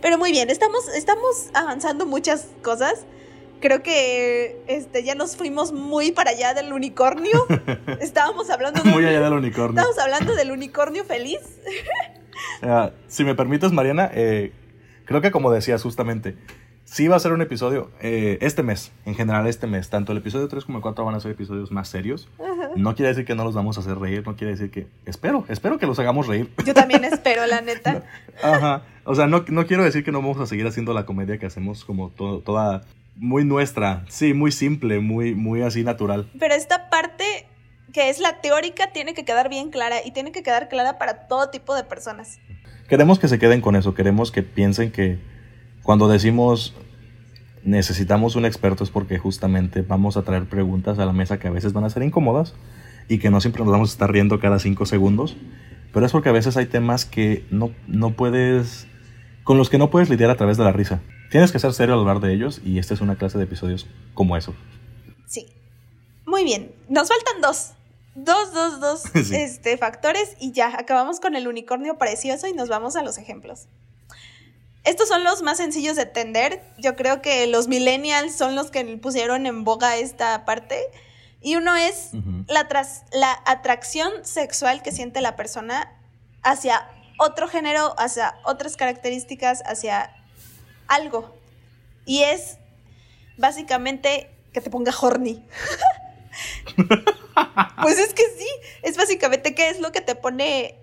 Pero muy bien, estamos, estamos avanzando muchas cosas. Creo que este, ya nos fuimos muy para allá del unicornio. Estábamos hablando muy allá del unicornio. Estábamos hablando del unicornio feliz. si me permites, Mariana, eh, creo que como decías justamente, sí va a ser un episodio eh, este mes, en general este mes. Tanto el episodio 3 como el 4 van a ser episodios más serios. No quiere decir que no los vamos a hacer reír, no quiere decir que... Espero, espero que los hagamos reír. Yo también espero, la neta. Ajá. O sea, no, no quiero decir que no vamos a seguir haciendo la comedia que hacemos como toda... Muy nuestra, sí, muy simple, muy, muy así natural. Pero esta parte que es la teórica tiene que quedar bien clara y tiene que quedar clara para todo tipo de personas. Queremos que se queden con eso, queremos que piensen que cuando decimos necesitamos un experto es porque justamente vamos a traer preguntas a la mesa que a veces van a ser incómodas y que no siempre nos vamos a estar riendo cada cinco segundos, pero es porque a veces hay temas que no, no puedes, con los que no puedes lidiar a través de la risa. Tienes que ser serio al hablar de ellos y esta es una clase de episodios como eso. Sí. Muy bien. Nos faltan dos. Dos, dos, dos este, factores y ya, acabamos con el unicornio precioso y nos vamos a los ejemplos. Estos son los más sencillos de entender. Yo creo que los millennials son los que pusieron en boga esta parte. Y uno es la, la atracción sexual que siente la persona hacia otro género, hacia otras características, hacia algo. Y es básicamente que te ponga horny. pues es que sí, es básicamente qué es lo que te pone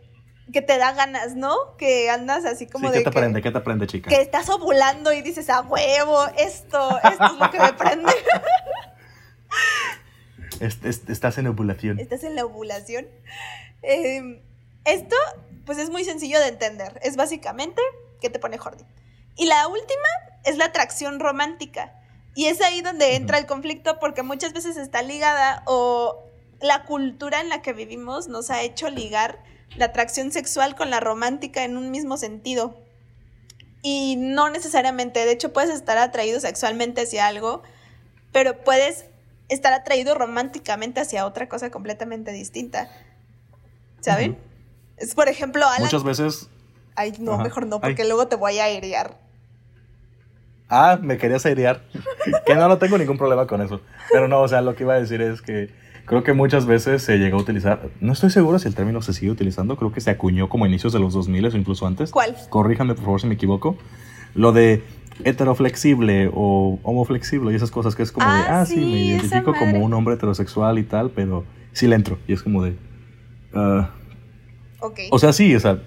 que te da ganas, ¿no? Que andas así como sí, de. ¿Qué te prende? ¿Qué te prende, chica? Que estás ovulando y dices, a huevo, esto, esto es lo que me prende. estás en ovulación. Estás en la ovulación. Em, esto, pues es muy sencillo de entender. Es básicamente que te pone horny. Y la última es la atracción romántica. Y es ahí donde entra el conflicto porque muchas veces está ligada o la cultura en la que vivimos nos ha hecho ligar la atracción sexual con la romántica en un mismo sentido. Y no necesariamente, de hecho puedes estar atraído sexualmente hacia algo, pero puedes estar atraído románticamente hacia otra cosa completamente distinta. ¿Saben? Es por ejemplo, Muchas veces Ay, no, mejor no, porque luego te voy a airear. Ah, me querías airear. que no, no tengo ningún problema con eso. Pero no, o sea, lo que iba a decir es que creo que muchas veces se llegó a utilizar, no estoy seguro si el término se sigue utilizando, creo que se acuñó como a inicios de los 2000 o incluso antes. ¿Cuál? Corríjanme por favor si me equivoco. Lo de heteroflexible o homoflexible y esas cosas que es como de, ah, sí, me identifico como un hombre heterosexual y tal, pero sí le entro. Y es como de... Ah, o sea, sí, o sea,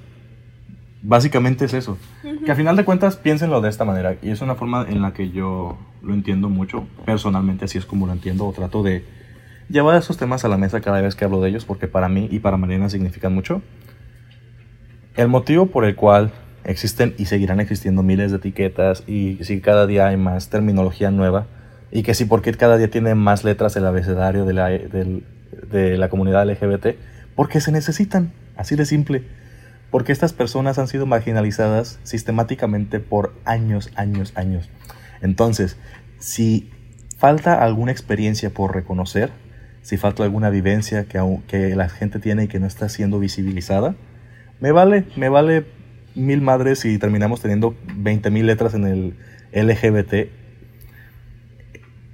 básicamente es eso. Que al final de cuentas piénsenlo de esta manera. Y es una forma en la que yo lo entiendo mucho. Personalmente así es como lo entiendo o trato de llevar esos temas a la mesa cada vez que hablo de ellos porque para mí y para Mariana significan mucho. El motivo por el cual existen y seguirán existiendo miles de etiquetas y si cada día hay más terminología nueva y que si porque cada día tiene más letras el abecedario de la, de la comunidad LGBT, porque se necesitan, así de simple, porque estas personas han sido marginalizadas sistemáticamente por años, años, años. Entonces, si falta alguna experiencia por reconocer, si falta alguna vivencia que, que la gente tiene y que no está siendo visibilizada, me vale, me vale mil madres y terminamos teniendo 20 mil letras en el LGBT.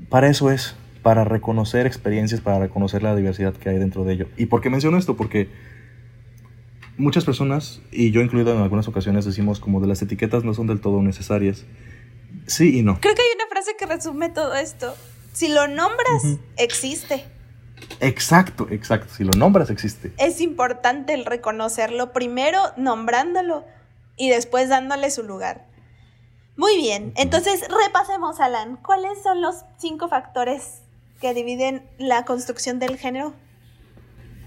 Para eso es, para reconocer experiencias, para reconocer la diversidad que hay dentro de ello. ¿Y por qué menciono esto? Porque muchas personas, y yo incluido en algunas ocasiones, decimos como de las etiquetas no son del todo necesarias. Sí y no. Creo que hay una frase que resume todo esto. Si lo nombras, existe. Exacto, exacto. Si lo nombras, existe. Es importante el reconocerlo primero nombrándolo y después dándole su lugar. Muy bien, entonces repasemos, Alan. ¿Cuáles son los cinco factores que dividen la construcción del género?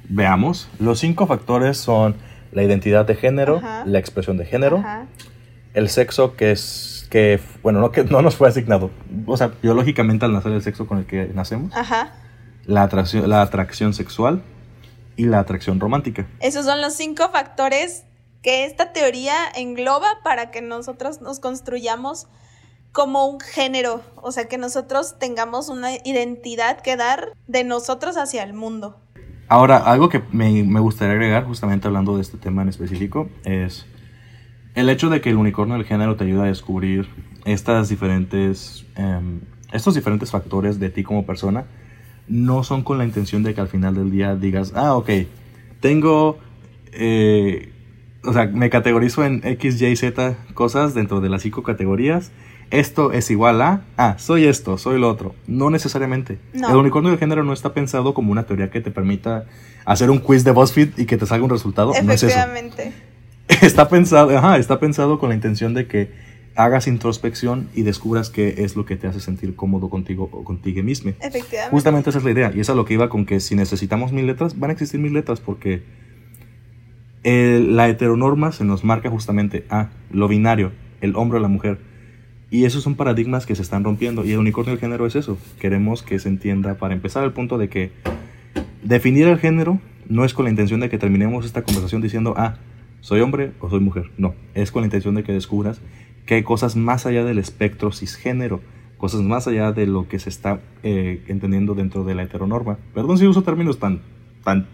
Veamos, los cinco factores son la identidad de género, la expresión de género, el sexo que es que bueno, no que no nos fue asignado, o sea, biológicamente al nacer el sexo con el que nacemos. La atracción la atracción sexual y la atracción romántica. Esos son los cinco factores que esta teoría engloba para que nosotros nos construyamos como un género, o sea, que nosotros tengamos una identidad que dar de nosotros hacia el mundo. Ahora, algo que me, gustaría agregar, justamente hablando de este tema en específico, es el hecho de que el unicornio del género te ayuda a descubrir estas diferentes, em, estos diferentes factores de ti como persona, no son con la intención de que al final del día digas, ah, ok, tengo eh, o sea, me categorizo en X, Y, Z cosas dentro de las cinco categorías. Esto es igual a, ah, soy esto, soy lo otro. No necesariamente. El unicornio de género no está pensado como una teoría que te permita hacer un quiz de BuzzFeed y que te salga un resultado. No es eso. Está pensado, ajá, está pensado con la intención de que hagas introspección y descubras qué es lo que te hace sentir cómodo contigo o contigo mismo. Efectivamente. Justamente esa es la idea. Y esa es lo que iba con que si necesitamos mil letras, van a existir mil letras porque la heteronorma se nos marca justamente a lo binario, el hombre o la mujer. Y esos son paradigmas que se están rompiendo. Y el unicornio del género es eso. Queremos que se entienda, para empezar, el punto de que definir el género no es con la intención de que terminemos esta conversación diciendo, ah, soy hombre o soy mujer. No, es con la intención de que descubras que hay cosas más allá del espectro cisgénero, cosas más allá de lo que se está eh, entendiendo dentro de la heteronorma. Perdón si uso términos tan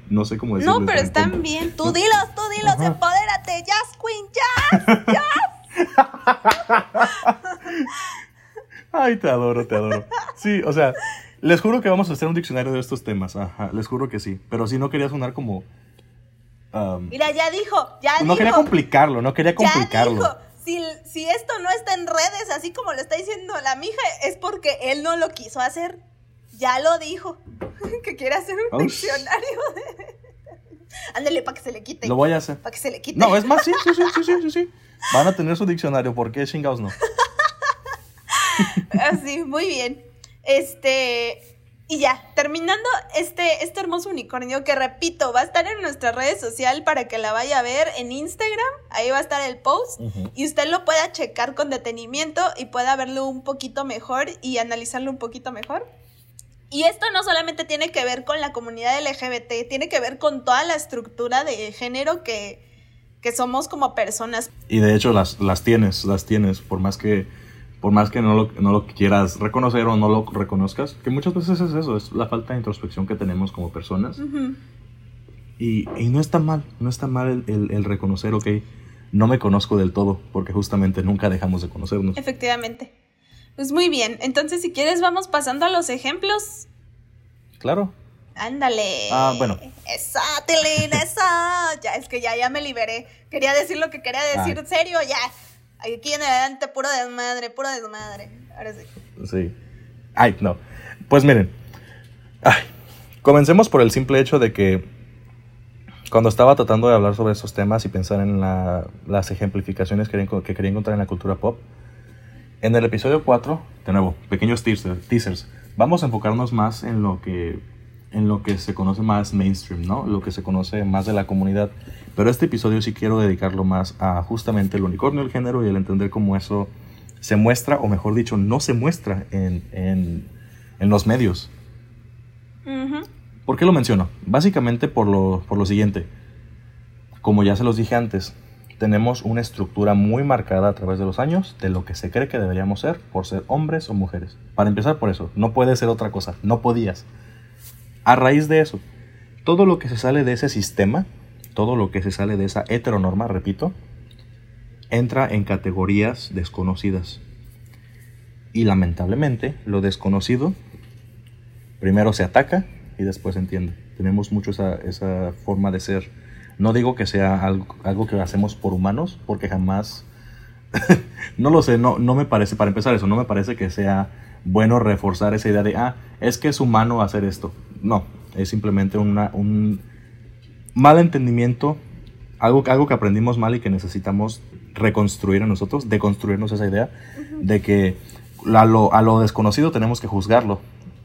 no sé cómo decirlo. No, pero están bien. Tú dilos, tú dilos, empodérate. Jazz Queen, Jazz, Jazz. Ay, te adoro, te adoro. Sí, o sea, les juro que vamos a hacer un diccionario de estos temas. Ajá, les juro que sí. Pero si no quería sonar como. Um, Mira, ya dijo, ya no quería complicarlo, no quería complicarlo. Ya dijo. Si, si, esto no está en redes, así como lo está diciendo la mija, es porque él no lo quiso hacer. Ya lo dijo. que quiere hacer un diccionario de... Ándale, para que se le quite. Lo voy a hacer. Para que se le quite. No, es más, sí, sí, sí, sí, sí, sí. Van a tener su diccionario, ¿por qué chingados no? Así, muy bien. Este... Y ya, terminando este, este hermoso unicornio que repito, va a estar en nuestra redes social para que la vaya a ver en Instagram, ahí va a estar el post y usted lo pueda checar con detenimiento y pueda verlo un poquito mejor y analizarlo un poquito mejor. Y esto no solamente tiene que ver con la comunidad LGBT, tiene que ver con toda la estructura de género que, somos como personas. Y de hecho las, las tienes, las tienes, por más que, por más que no lo, no lo quieras reconocer o no lo reconozcas, que muchas veces es eso, es la falta de introspección que tenemos como personas. y, no está mal, no está mal el, el, reconocer, ok, no me conozco del todo, porque justamente nunca dejamos de conocernos. Efectivamente. Pues muy bien, entonces si quieres vamos pasando a los ejemplos. Claro. Ándale. Ah, bueno. Eso, Tilín, eso. Ya, es que ya, ya me liberé. Quería decir lo que quería decir. En serio, ya. Aquí en adelante, puro desmadre, puro desmadre. Ahora sí. Sí. Ay, no. Pues miren. Ay, comencemos por el simple hecho de que cuando estaba tratando de hablar sobre esos temas y pensar en las ejemplificaciones que, que quería encontrar en la cultura pop, en el episodio 4, de nuevo, pequeños teasers, vamos a enfocarnos más en lo que en lo que se conoce más mainstream, ¿no? Lo que se conoce más de la comunidad. Pero este episodio sí quiero dedicarlo más a justamente el unicornio del género y el entender cómo eso se muestra, o mejor dicho, no se muestra en, en, los medios. ¿Por qué lo menciono? Básicamente por lo, por lo siguiente. Como ya se los dije antes, tenemos una estructura muy marcada a través de los años de lo que se cree que deberíamos ser por ser hombres o mujeres. Para empezar por eso, no puede ser otra cosa, no podías. A raíz de eso, todo lo que se sale de ese sistema, todo lo que se sale de esa heteronorma, repito, entra en categorías desconocidas. Y lamentablemente, lo desconocido primero se ataca y después se entiende. Tenemos mucho esa, esa forma de ser. No digo que sea algo, algo que hacemos por humanos, porque jamás, no lo sé, no, no me parece, para empezar eso, no me parece que sea bueno reforzar esa idea de, ah, es que es humano hacer esto. No, es simplemente una, un mal entendimiento, algo, algo que aprendimos mal y que necesitamos reconstruir a nosotros, deconstruirnos esa idea de que a lo, a lo desconocido tenemos que juzgarlo.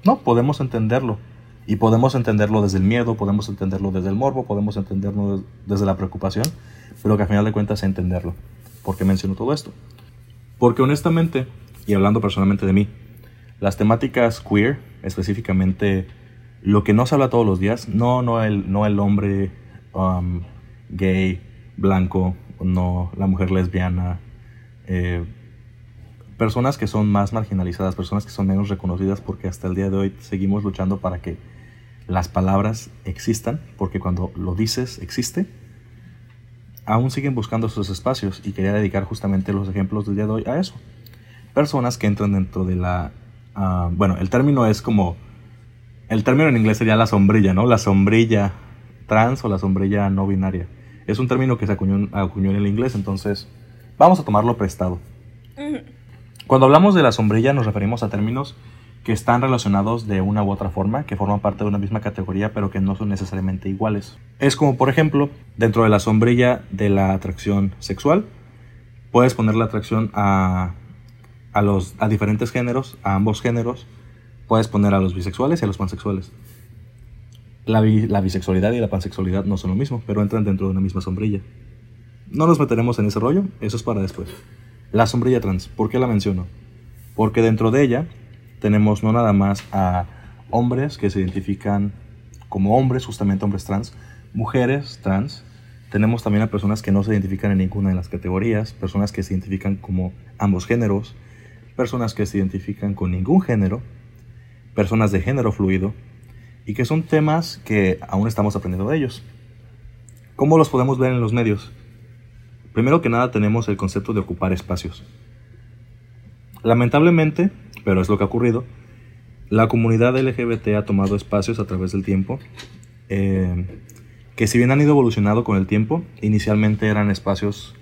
No, podemos entenderlo. Y podemos entenderlo desde el miedo, podemos entenderlo desde el morbo, podemos entenderlo desde la preocupación, pero que al final de cuentas es entenderlo. ¿Por qué menciono todo esto? Porque honestamente, y hablando personalmente de mí, las temáticas queer, específicamente lo que no se habla todos los días, no, no, el, no el hombre um, gay, blanco, no la mujer lesbiana, eh, personas que son más marginalizadas, personas que son menos reconocidas, porque hasta el día de hoy seguimos luchando para que las palabras existan, porque cuando lo dices existe, aún siguen buscando esos espacios y quería dedicar justamente los ejemplos del día de hoy a eso. Personas que entran dentro de la Ah, bueno, el término es como, el término en inglés sería la sombrilla, ¿no? La sombrilla trans o la sombrilla no binaria. Es un término que se acuñó, en el inglés, entonces vamos a tomarlo prestado. Cuando hablamos de la sombrilla nos referimos a términos que están relacionados de una u otra forma, que forman parte de una misma categoría, pero que no son necesariamente iguales. Es como, por ejemplo, dentro de la sombrilla de la atracción sexual, puedes poner la atracción a a, los, a diferentes géneros, a ambos géneros, puedes poner a los bisexuales y a los pansexuales. La, la, bisexualidad y la pansexualidad no son lo mismo, pero entran dentro de una misma sombrilla. No nos meteremos en ese rollo, eso es para después. La sombrilla trans, ¿por qué la menciono? Porque dentro de ella tenemos no nada más a hombres que se identifican como hombres, justamente hombres trans, mujeres trans, tenemos también a personas que no se identifican en ninguna de las categorías, personas que se identifican como ambos géneros, personas que se identifican con ningún género, personas de género fluido, y que son temas que aún estamos aprendiendo de ellos. ¿Cómo los podemos ver en los medios? Primero que nada tenemos el concepto de ocupar espacios. Lamentablemente, pero es lo que ha ocurrido, la comunidad LGBT ha tomado espacios a través del tiempo, eh, que si bien han ido evolucionando con el tiempo, inicialmente eran espacios,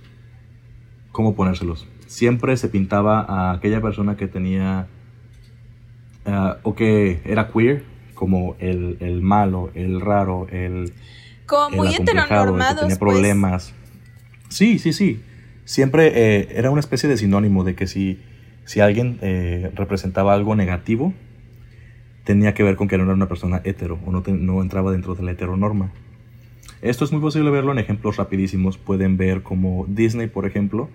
¿cómo ponérselos? siempre se pintaba a aquella persona que tenía uh, o que era queer como el, el malo, el raro, el como muy heteronormados, que tenía pues. problemas. Sí, sí, sí. Siempre eh, era una especie de sinónimo de que si, si alguien eh, representaba algo negativo, tenía que ver con que no era una persona hetero o no, no entraba dentro de la heteronorma. Esto es muy posible verlo en ejemplos rapidísimos. Pueden ver como Disney, por ejemplo,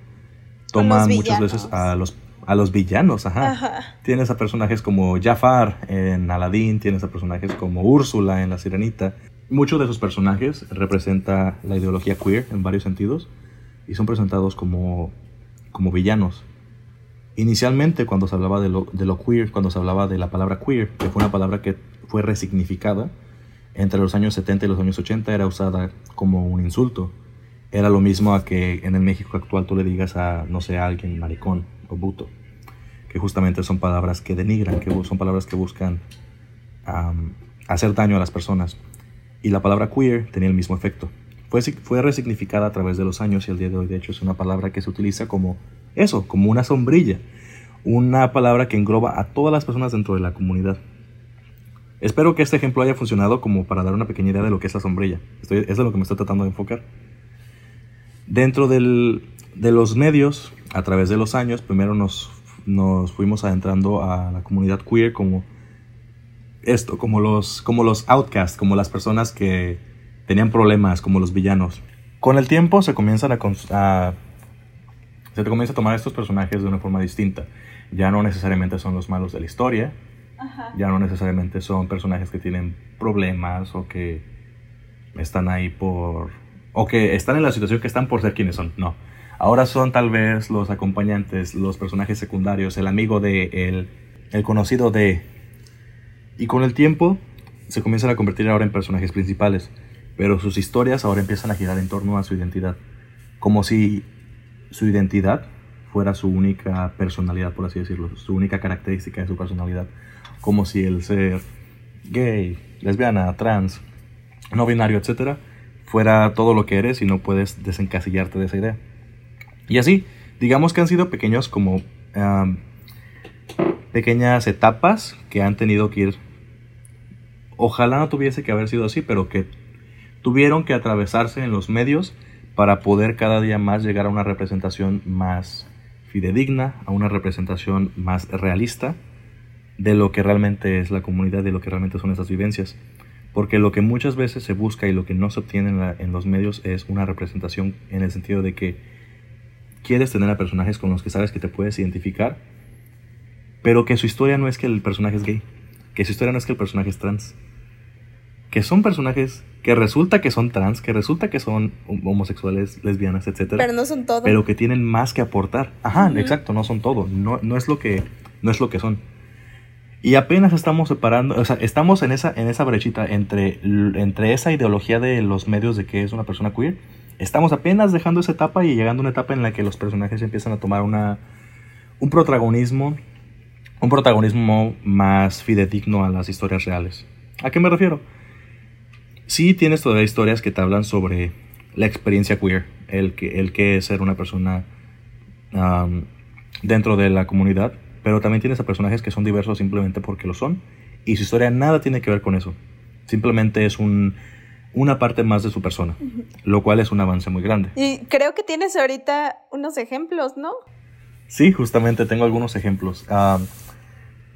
toman muchas veces a los, a los villanos, ajá. Tienes a personajes como Jafar en Aladdin, tienes a personajes como Úrsula en La Sirenita. Muchos de esos personajes representa la ideología queer en varios sentidos y son presentados como, como villanos. Inicialmente, cuando se hablaba de lo, de lo queer, cuando se hablaba de la palabra queer, que fue una palabra que fue resignificada, entre los años 70 y los años 80 era usada como un insulto era lo mismo a que en el México actual tú le digas a, no sé, a alguien maricón o buto, que justamente son palabras que denigran, que son palabras que buscan hacer daño a las personas. Y la palabra queer tenía el mismo efecto. Fue, fue resignificada a través de los años y el día de hoy, de hecho, es una palabra que se utiliza como eso, como una sombrilla. Una palabra que engloba a todas las personas dentro de la comunidad. Espero que este ejemplo haya funcionado como para dar una pequeña idea de lo que es la sombrilla. Estoy, es de lo que me estoy tratando de enfocar. Dentro del, de los medios, a través de los años, primero nos, nos fuimos adentrando a la comunidad queer como esto, como los, como los outcasts, como las personas que tenían problemas, como los villanos. Con el tiempo se comienzan a, se te comienza a tomar estos personajes de una forma distinta. Ya no necesariamente son los malos de la historia, ya no necesariamente son personajes que tienen problemas o que están ahí por... o que están en la situación que están por ser quienes son, no. Ahora son tal vez los acompañantes, los personajes secundarios, el amigo de, el, el conocido de, y con el tiempo se comienzan a convertir ahora en personajes principales, pero sus historias ahora empiezan a girar en torno a su identidad, como si su identidad fuera su única personalidad, por así decirlo, su única característica de su personalidad, como si el ser gay, lesbiana, trans, no binario, etc., fuera todo lo que eres y no puedes desencasillarte de esa idea. Y así, digamos que han sido pequeños como pequeñas etapas que han tenido que ir Ojalá no tuviese que haber sido así, pero que tuvieron que atravesarse en los medios para poder cada día más llegar a una representación más fidedigna, a una representación más realista de lo que realmente es la comunidad, de lo que realmente son esas vivencias. Porque lo que muchas veces se busca y lo que no se obtiene en, los medios es una representación en el sentido de que quieres tener a personajes con los que sabes que te puedes identificar, pero que su historia no es que el personaje es gay, que su historia no es que el personaje es trans, que son personajes que resulta que son trans, que resulta que son homosexuales, lesbianas, etcétera. Pero no son todo. Pero que tienen más que aportar. Ajá, exacto, no son todo. No, no, es lo que, no es lo que son. Y apenas estamos separando, o sea, estamos en esa, en esa brechita entre, entre esa ideología de los medios de que es una persona queer. Estamos apenas dejando esa etapa y llegando a una etapa en la que los personajes empiezan a tomar una, un protagonismo, un protagonismo más fidedigno a las historias reales. ¿A qué me refiero? Sí tienes todavía historias que te hablan sobre la experiencia queer, el que, el que es ser una persona dentro de la comunidad, pero también tienes a personajes que son diversos simplemente porque lo son, y su historia nada tiene que ver con eso. Simplemente es un, una parte más de su persona, lo cual es un avance muy grande. Y creo que tienes ahorita unos ejemplos, ¿no? Sí, justamente tengo algunos ejemplos.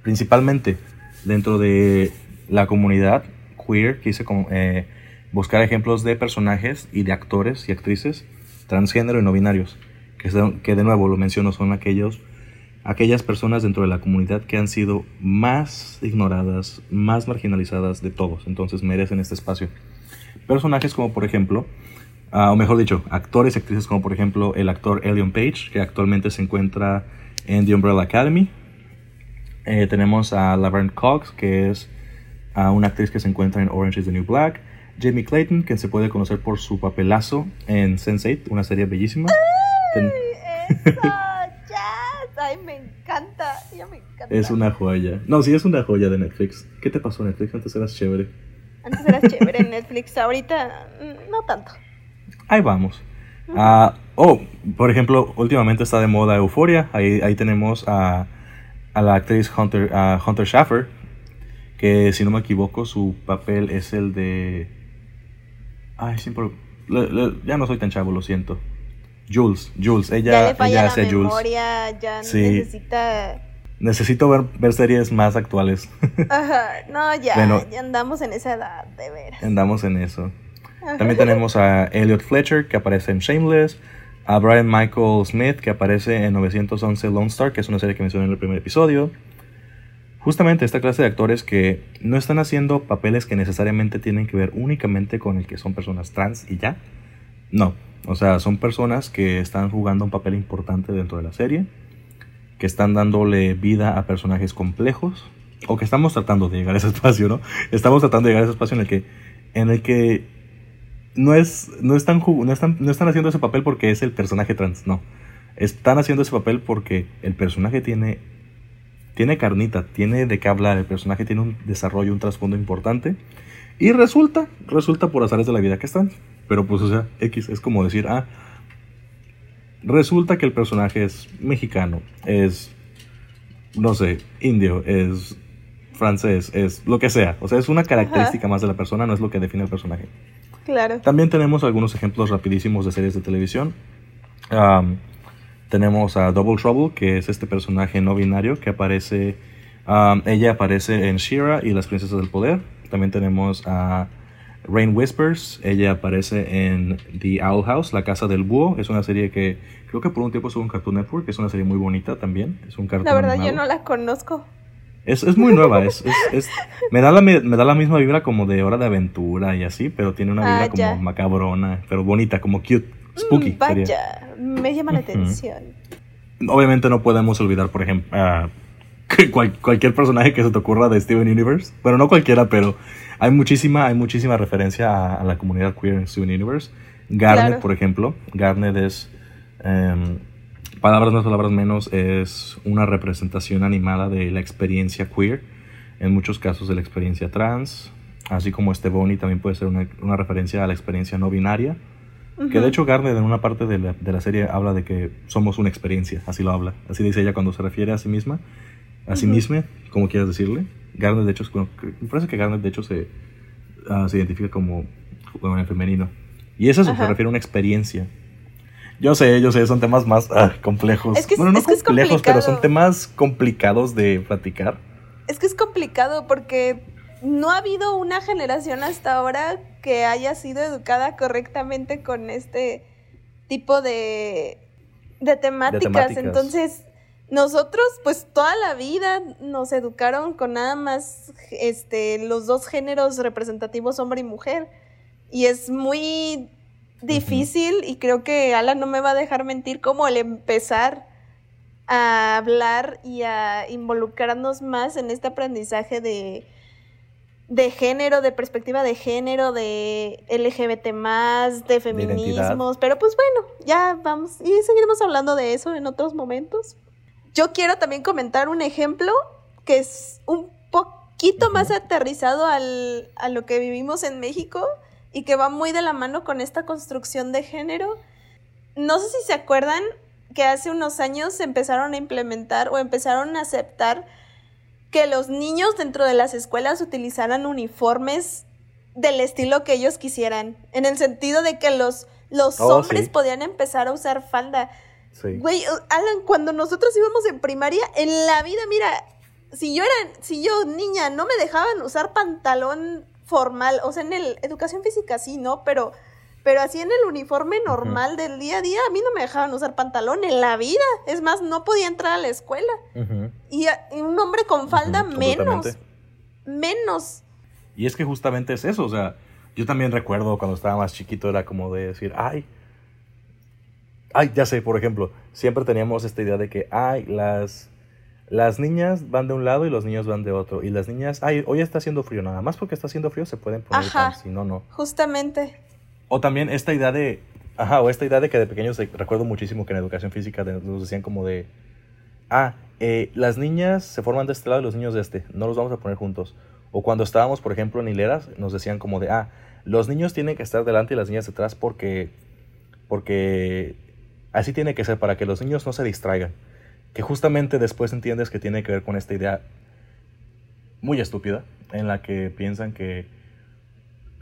principalmente dentro de la comunidad queer, quise eh, buscar ejemplos de personajes y de actores y actrices transgénero y no binarios, que, que de nuevo lo menciono, son aquellos, aquellas personas dentro de la comunidad que han sido más ignoradas, más marginalizadas de todos, entonces merecen este espacio. Personajes como por ejemplo, ah, o mejor dicho, actores y actrices como por ejemplo el actor Elion Page, que actualmente se encuentra en The Umbrella Academy. Eh, tenemos a Laverne Cox, que es a una actriz que se encuentra en Orange is the New Black, Jamie Clayton, que se puede conocer por su papelazo en Sense8, una serie bellísima. Ay, eso, Ay, me encanta, ya me encanta. Es una joya. No, sí, es una joya de Netflix. ¿Qué te pasó, Netflix? Antes eras chévere. Antes eras chévere en Netflix, ahorita mm, no tanto. Ahí vamos. Uh, oh, por ejemplo, últimamente está de moda Euforia. Ahí, ahí tenemos a, a la actriz Hunter, uh, Hunter Schaffer, que si no me equivoco su papel es el de... Ay, siempre... ya no soy tan chavo, lo siento. Jules, Jules, ella, ya ella hace Jules. Ya necesita... Necesito ver, ver, series más actuales. Ajá, no, ya, ya andamos en esa edad, de veras. Andamos en eso. También tenemos a Elliot Fletcher, que aparece en Shameless. A Brian Michael Smith, que aparece en 911 Lone Star, que es una serie que mencioné en el primer episodio justamente esta clase de actores que no están haciendo papeles que necesariamente tienen que ver únicamente con el que son personas trans y ya. No, o sea, son personas que están jugando un papel importante dentro de la serie, que están dándole vida a personajes complejos, o que estamos tratando de llegar a ese espacio, ¿no? Estamos tratando de llegar a ese espacio en el que, en el que no es no están, no están no están haciendo ese papel porque es el personaje trans, no. Están haciendo ese papel porque el personaje tiene tiene carnita, tiene de qué hablar, el personaje tiene un desarrollo, un trasfondo importante y resulta, resulta por azares de la vida que están. Pero pues, o sea, X es como decir, ah, resulta que el personaje es mexicano, es, no sé, indio, es francés, es lo que sea. O sea, es una característica más de la persona, no es lo que define el personaje. Claro. También tenemos algunos ejemplos rapidísimos de series de televisión. Tenemos a Double Trouble, que es este personaje no binario que aparece. ella aparece en Shira y las Princesas del Poder. También tenemos a Rain Whispers. Ella aparece en The Owl House, La Casa del Búho. Es una serie que creo que por un tiempo estuvo en Cartoon Network. Es una serie muy bonita también. Es un cartoon La verdad, yo no la conozco. Es, es muy nueva. es, es, me, da la, me, da la misma vibra como de Hora de Aventura y así, pero tiene una vibra ah, como macabrona, pero bonita, como cute. Spooky. Mm, vaya, me llama la atención. Obviamente no podemos olvidar, por ejemplo, cualquier personaje que se te ocurra de Steven Universe. Bueno, no cualquiera, pero hay muchísima, hay muchísima referencia a, la comunidad queer en Steven Universe. Garnet, por ejemplo. Garnet es, em, palabras más, palabras menos, es una representación animada de la experiencia queer. En muchos casos de la experiencia trans. Así como este Bonnie también puede ser una, referencia a la experiencia no binaria. Que de hecho Garnet en una parte de la, de la, serie habla de que somos una experiencia, así lo habla. Así dice ella cuando se refiere a sí misma a sí misma, como quieras decirle. Garnet, de hecho, me parece que Garnet, de hecho, se, ah, se identifica como, como en femenino. Y eso se refiere a una experiencia. Yo sé, yo sé, son temas más ah, complejos. bueno, no complejos, pero son temas complicados de platicar. Es que es complicado porque no ha habido una generación hasta ahora que haya sido educada correctamente con este tipo de, de temáticas. De temáticas. Entonces, nosotros, pues toda la vida nos educaron con nada más este, los dos géneros representativos, hombre y mujer. Y es muy difícil, y creo que Alan no me va a dejar mentir, como el empezar a hablar y a involucrarnos más en este aprendizaje de, de género, de perspectiva de género, de LGBT más, de feminismos. pero pues bueno, ya vamos, y seguiremos hablando de eso en otros momentos. Yo quiero también comentar un ejemplo que es un poquito más aterrizado al, a lo que vivimos en México y que va muy de la mano con esta construcción de género. No sé si se acuerdan que hace unos años empezaron a implementar o empezaron a aceptar que los niños dentro de las escuelas utilizaran uniformes del estilo que ellos quisieran, en el sentido de que los, los oh, hombres podían empezar a usar falda. Güey, Alan, cuando nosotros íbamos en primaria, en la vida, mira, si yo era, si yo niña, no me dejaban usar pantalón formal, o sea, en el educación física sí, ¿no? Pero, pero así en el uniforme normal del día a día, a mí no me dejaban usar pantalón en la vida. Es más, no podía entrar a la escuela. y, un hombre con falda menos. Menos. Y es que justamente es eso, o sea, yo también recuerdo cuando estaba más chiquito, era como de decir, ay, Ay, ya sé, por ejemplo, siempre teníamos esta idea de que, ay, las, las niñas van de un lado y los niños van de otro. Y las niñas, ay, hoy está haciendo frío, nada más porque está haciendo frío se pueden poner ajá, si no, no. Justamente. O también esta idea de, ajá, o esta idea de que de pequeños recuerdo muchísimo que en educación física nos decían como de, ah, eh, las niñas se forman de este lado y los niños de este, no los vamos a poner juntos. O cuando estábamos, por ejemplo, en hileras, nos decían como de, ah, los niños tienen que estar delante y las niñas detrás porque, porque Así tiene que ser para que los niños no se distraigan. Que justamente después entiendes que tiene que ver con esta idea muy estúpida en la que piensan que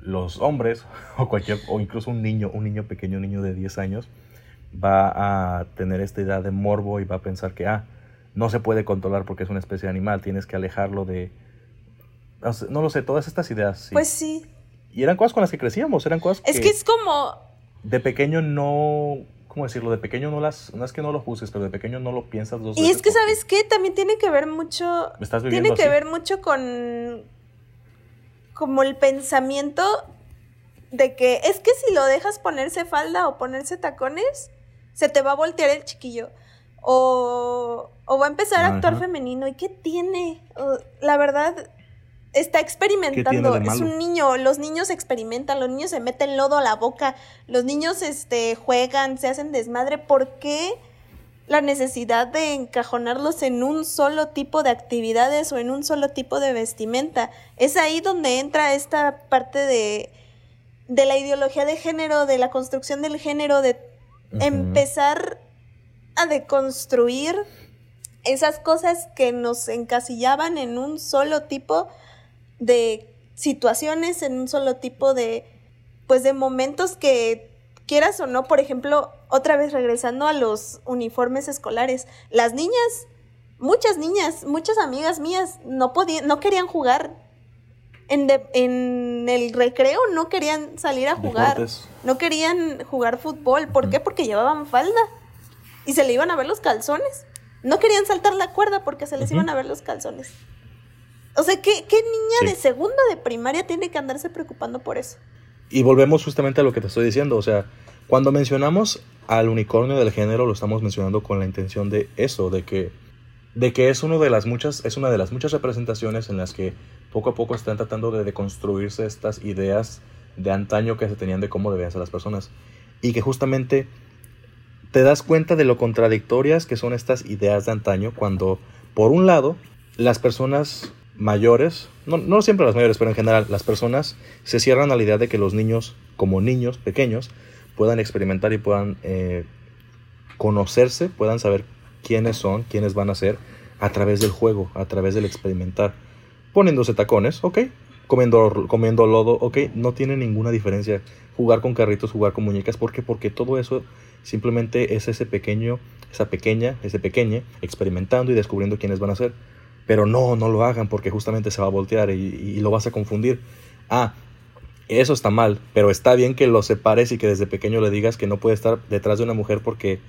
los hombres o cualquier o incluso un niño, un niño pequeño, un niño de 10 años va a tener esta idea de morbo y va a pensar que ah, no se puede controlar porque es una especie de animal, tienes que alejarlo de no, lo sé, todas estas ideas. Pues sí. Y eran cosas con las que crecíamos, eran cosas Es que es como de pequeño no ¿cómo decirlo? De pequeño no las, no es que no lo juzgues, pero de pequeño no lo piensas dos veces. Y es que, ¿sabes qué? También tiene que ver mucho, tiene que ver mucho con, como el pensamiento de que es que si lo dejas ponerse falda o ponerse tacones, se te va a voltear el chiquillo. O, o va a empezar a actuar femenino. ¿Y qué tiene? la verdad, está experimentando, es un niño, los niños experimentan, los niños se meten lodo a la boca, los niños este, juegan, se hacen desmadre, ¿por qué la necesidad de encajonarlos en un solo tipo de actividades o en un solo tipo de vestimenta? Es ahí donde entra esta parte de, de la ideología de género, de la construcción del género, de empezar a deconstruir esas cosas que nos encasillaban en un solo tipo de situaciones, en un solo tipo de, pues de momentos que quieras o no, por ejemplo, otra vez regresando a los uniformes escolares, las niñas, muchas niñas, muchas amigas mías no podían, no querían jugar en, en el recreo, no querían salir a jugar, no querían jugar fútbol, ¿por qué? Porque llevaban falda y se le iban a ver los calzones. No querían saltar la cuerda porque se les iban a ver los calzones. O sea, ¿qué, niña de segunda de primaria tiene que andarse preocupando por eso? Y volvemos justamente a lo que te estoy diciendo. O sea, cuando mencionamos al unicornio del género, lo estamos mencionando con la intención de eso, de que, de que es, uno de las muchas, es una de las muchas representaciones en las que poco a poco están tratando de deconstruirse estas ideas de antaño que se tenían de cómo debían ser las personas. Y que justamente te das cuenta de lo contradictorias que son estas ideas de antaño cuando, por un lado, las personas mayores, no, no siempre las mayores, pero en general las personas se cierran a la idea de que los niños, como niños pequeños, puedan experimentar y puedan eh, conocerse, puedan saber quiénes son, quiénes van a ser a través del juego, a través del experimentar. Poniéndose tacones, ok. Comiendo, comiendo lodo, ok. No tiene ninguna diferencia jugar con carritos, jugar con muñecas. ¿Por qué? Porque todo eso simplemente es ese pequeño, esa pequeña, ese pequeño experimentando y descubriendo quiénes van a ser. Pero no, no lo hagan porque justamente se va a voltear y, lo vas a confundir. Ah, eso está mal, pero está bien que lo separes y que desde pequeño le digas que no puede estar detrás de una mujer porque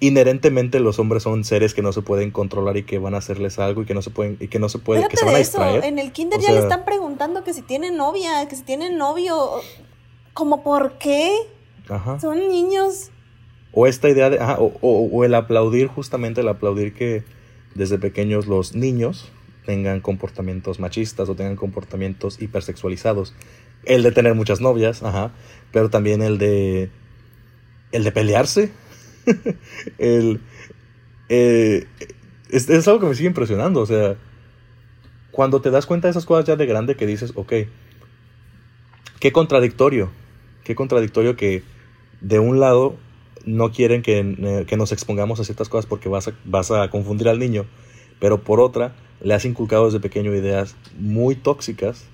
inherentemente los hombres son seres que no se pueden controlar y que van a hacerles algo y que no se pueden y que no se puede que se van a distraer. En el kinder ya le están preguntando que si tiene novia, que si tiene novio, como por qué? Ajá. Son niños. O esta idea de, o, o el aplaudir justamente el aplaudir que desde pequeños los niños tengan comportamientos machistas o tengan comportamientos hipersexualizados. El de tener muchas novias, ajá, pero también el de el de pelearse. el eh, es, algo que me sigue impresionando, o sea, cuando te das cuenta de esas cosas ya de grande que dices, ok, qué contradictorio, qué contradictorio que de un lado no quieren eh, que, nos expongamos a ciertas cosas porque vas a, vas a confundir al niño, pero por otra, le has inculcado desde pequeño ideas muy tóxicas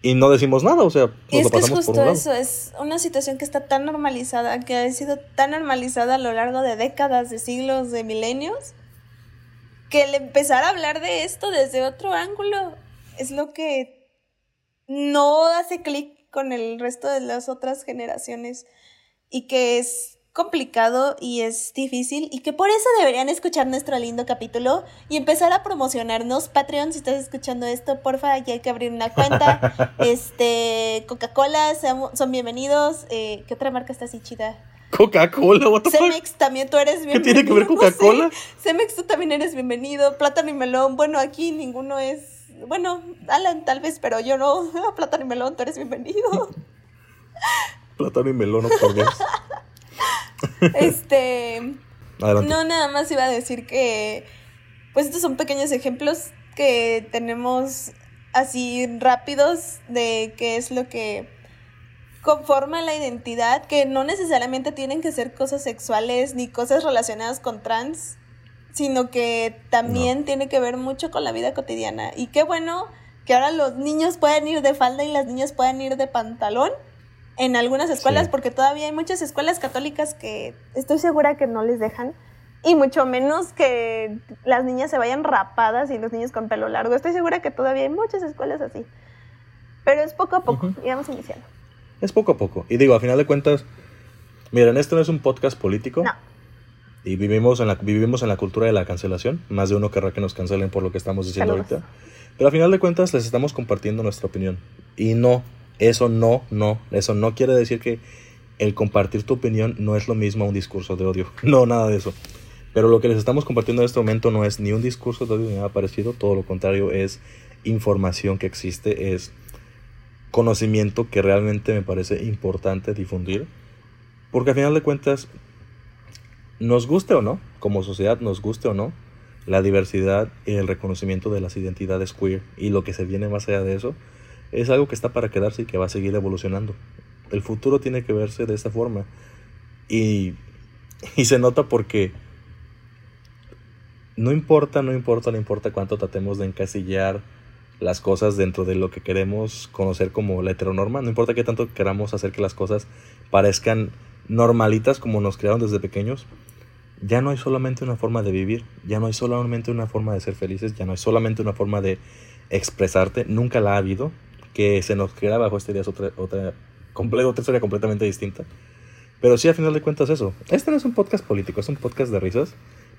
y no decimos nada, o sea, es que es justo eso, es una situación que está tan normalizada, que ha sido tan normalizada a lo largo de décadas, de siglos, de milenios, que el empezar a hablar de esto desde otro ángulo es lo que no hace clic con el resto de las otras generaciones y que es complicado y es difícil y que por eso deberían escuchar nuestro lindo capítulo y empezar a promocionarnos. Patreon, si estás escuchando esto, porfa, ya hay que abrir una cuenta. este, Coca-Cola, son bienvenidos. Eh, ¿Qué otra marca está así chida? Coca-Cola, what Cemex, también tú eres bienvenido. ¿Qué tiene que ver Coca-Cola? Cemex, tú también eres bienvenido. Plátano y melón, bueno, aquí ninguno es. Bueno, Alan tal vez, pero yo no. Plátano y melón, tú eres bienvenido. Plátano y melón, no por Dios. Este. No, nada más iba a decir que. Pues estos son pequeños ejemplos que tenemos así rápidos de qué es lo que conforma la identidad, que no necesariamente tienen que ser cosas sexuales ni cosas relacionadas con trans, sino que también tiene que ver mucho con la vida cotidiana. Y qué bueno que ahora los niños pueden ir de falda y las niñas pueden ir de pantalón en algunas escuelas, porque todavía hay muchas escuelas católicas que estoy segura que no les dejan. Y mucho menos que las niñas se vayan rapadas y los niños con pelo largo. Estoy segura que todavía hay muchas escuelas así. Pero es poco a poco, y vamos iniciando. Es poco a poco. Y digo, a final de cuentas, miren, este no es un podcast político. No. Y vivimos en, la, vivimos en la cultura de la cancelación. Más de uno querrá que nos cancelen por lo que estamos diciendo ahorita. Pero a final de cuentas les estamos compartiendo nuestra opinión. Y no eso no, no, eso no quiere decir que el compartir tu opinión no es lo mismo a un discurso de odio. No, nada de eso. Pero lo que les estamos compartiendo en este momento no es ni un discurso de odio ni nada parecido, todo lo contrario, es información que existe, es conocimiento que realmente me parece importante difundir. Porque al final de cuentas, nos guste o no, como sociedad nos guste o no, la diversidad y el reconocimiento de las identidades queer y lo que se viene más allá de eso, es algo que está para quedarse y que va a seguir evolucionando. El futuro tiene que verse de esta forma. Y, y se nota porque no importa, no importa, no importa cuánto tratemos de encasillar las cosas dentro de lo que queremos conocer como la heteronorma, no importa qué tanto queramos hacer que las cosas parezcan normalitas como nos crearon desde pequeños, ya no hay solamente una forma de vivir, ya no hay solamente una forma de ser felices, ya no hay solamente una forma de expresarte, nunca la ha habido, que se nos crea bajo este día es otra, otra, otra historia completamente distinta. Pero sí, a final de cuentas eso. Este no es un podcast político, es un podcast de risas.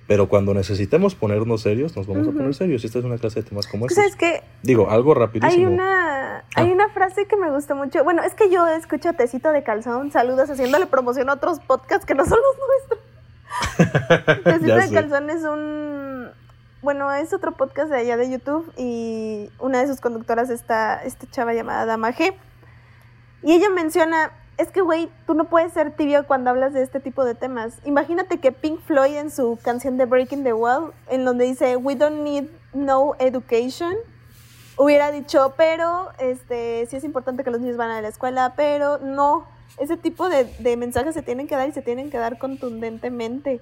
Pero cuando necesitemos ponernos serios, nos vamos a poner serios. Y esta es una clase de temas como este. ¿Sabes qué? Digo, algo rapidísimo. Hay una, hay ah. una frase que me gustó mucho. Bueno, es que yo escucho a Tecito de Calzón. Saludos haciéndole promoción a otros podcasts que no son los nuestros. Tecito de Calzón es un... Bueno, es otro podcast de allá de YouTube y una de sus conductoras está esta chava llamada Dama G. Y ella menciona es que, güey, tú no puedes ser tibio cuando hablas de este tipo de temas. Imagínate que Pink Floyd en su canción de Breaking the Wall, en donde dice, we don't need no education, hubiera dicho, pero este, sí es importante que los niños van a la escuela, pero no. Ese tipo de, de mensajes se tienen que dar y se tienen que dar contundentemente.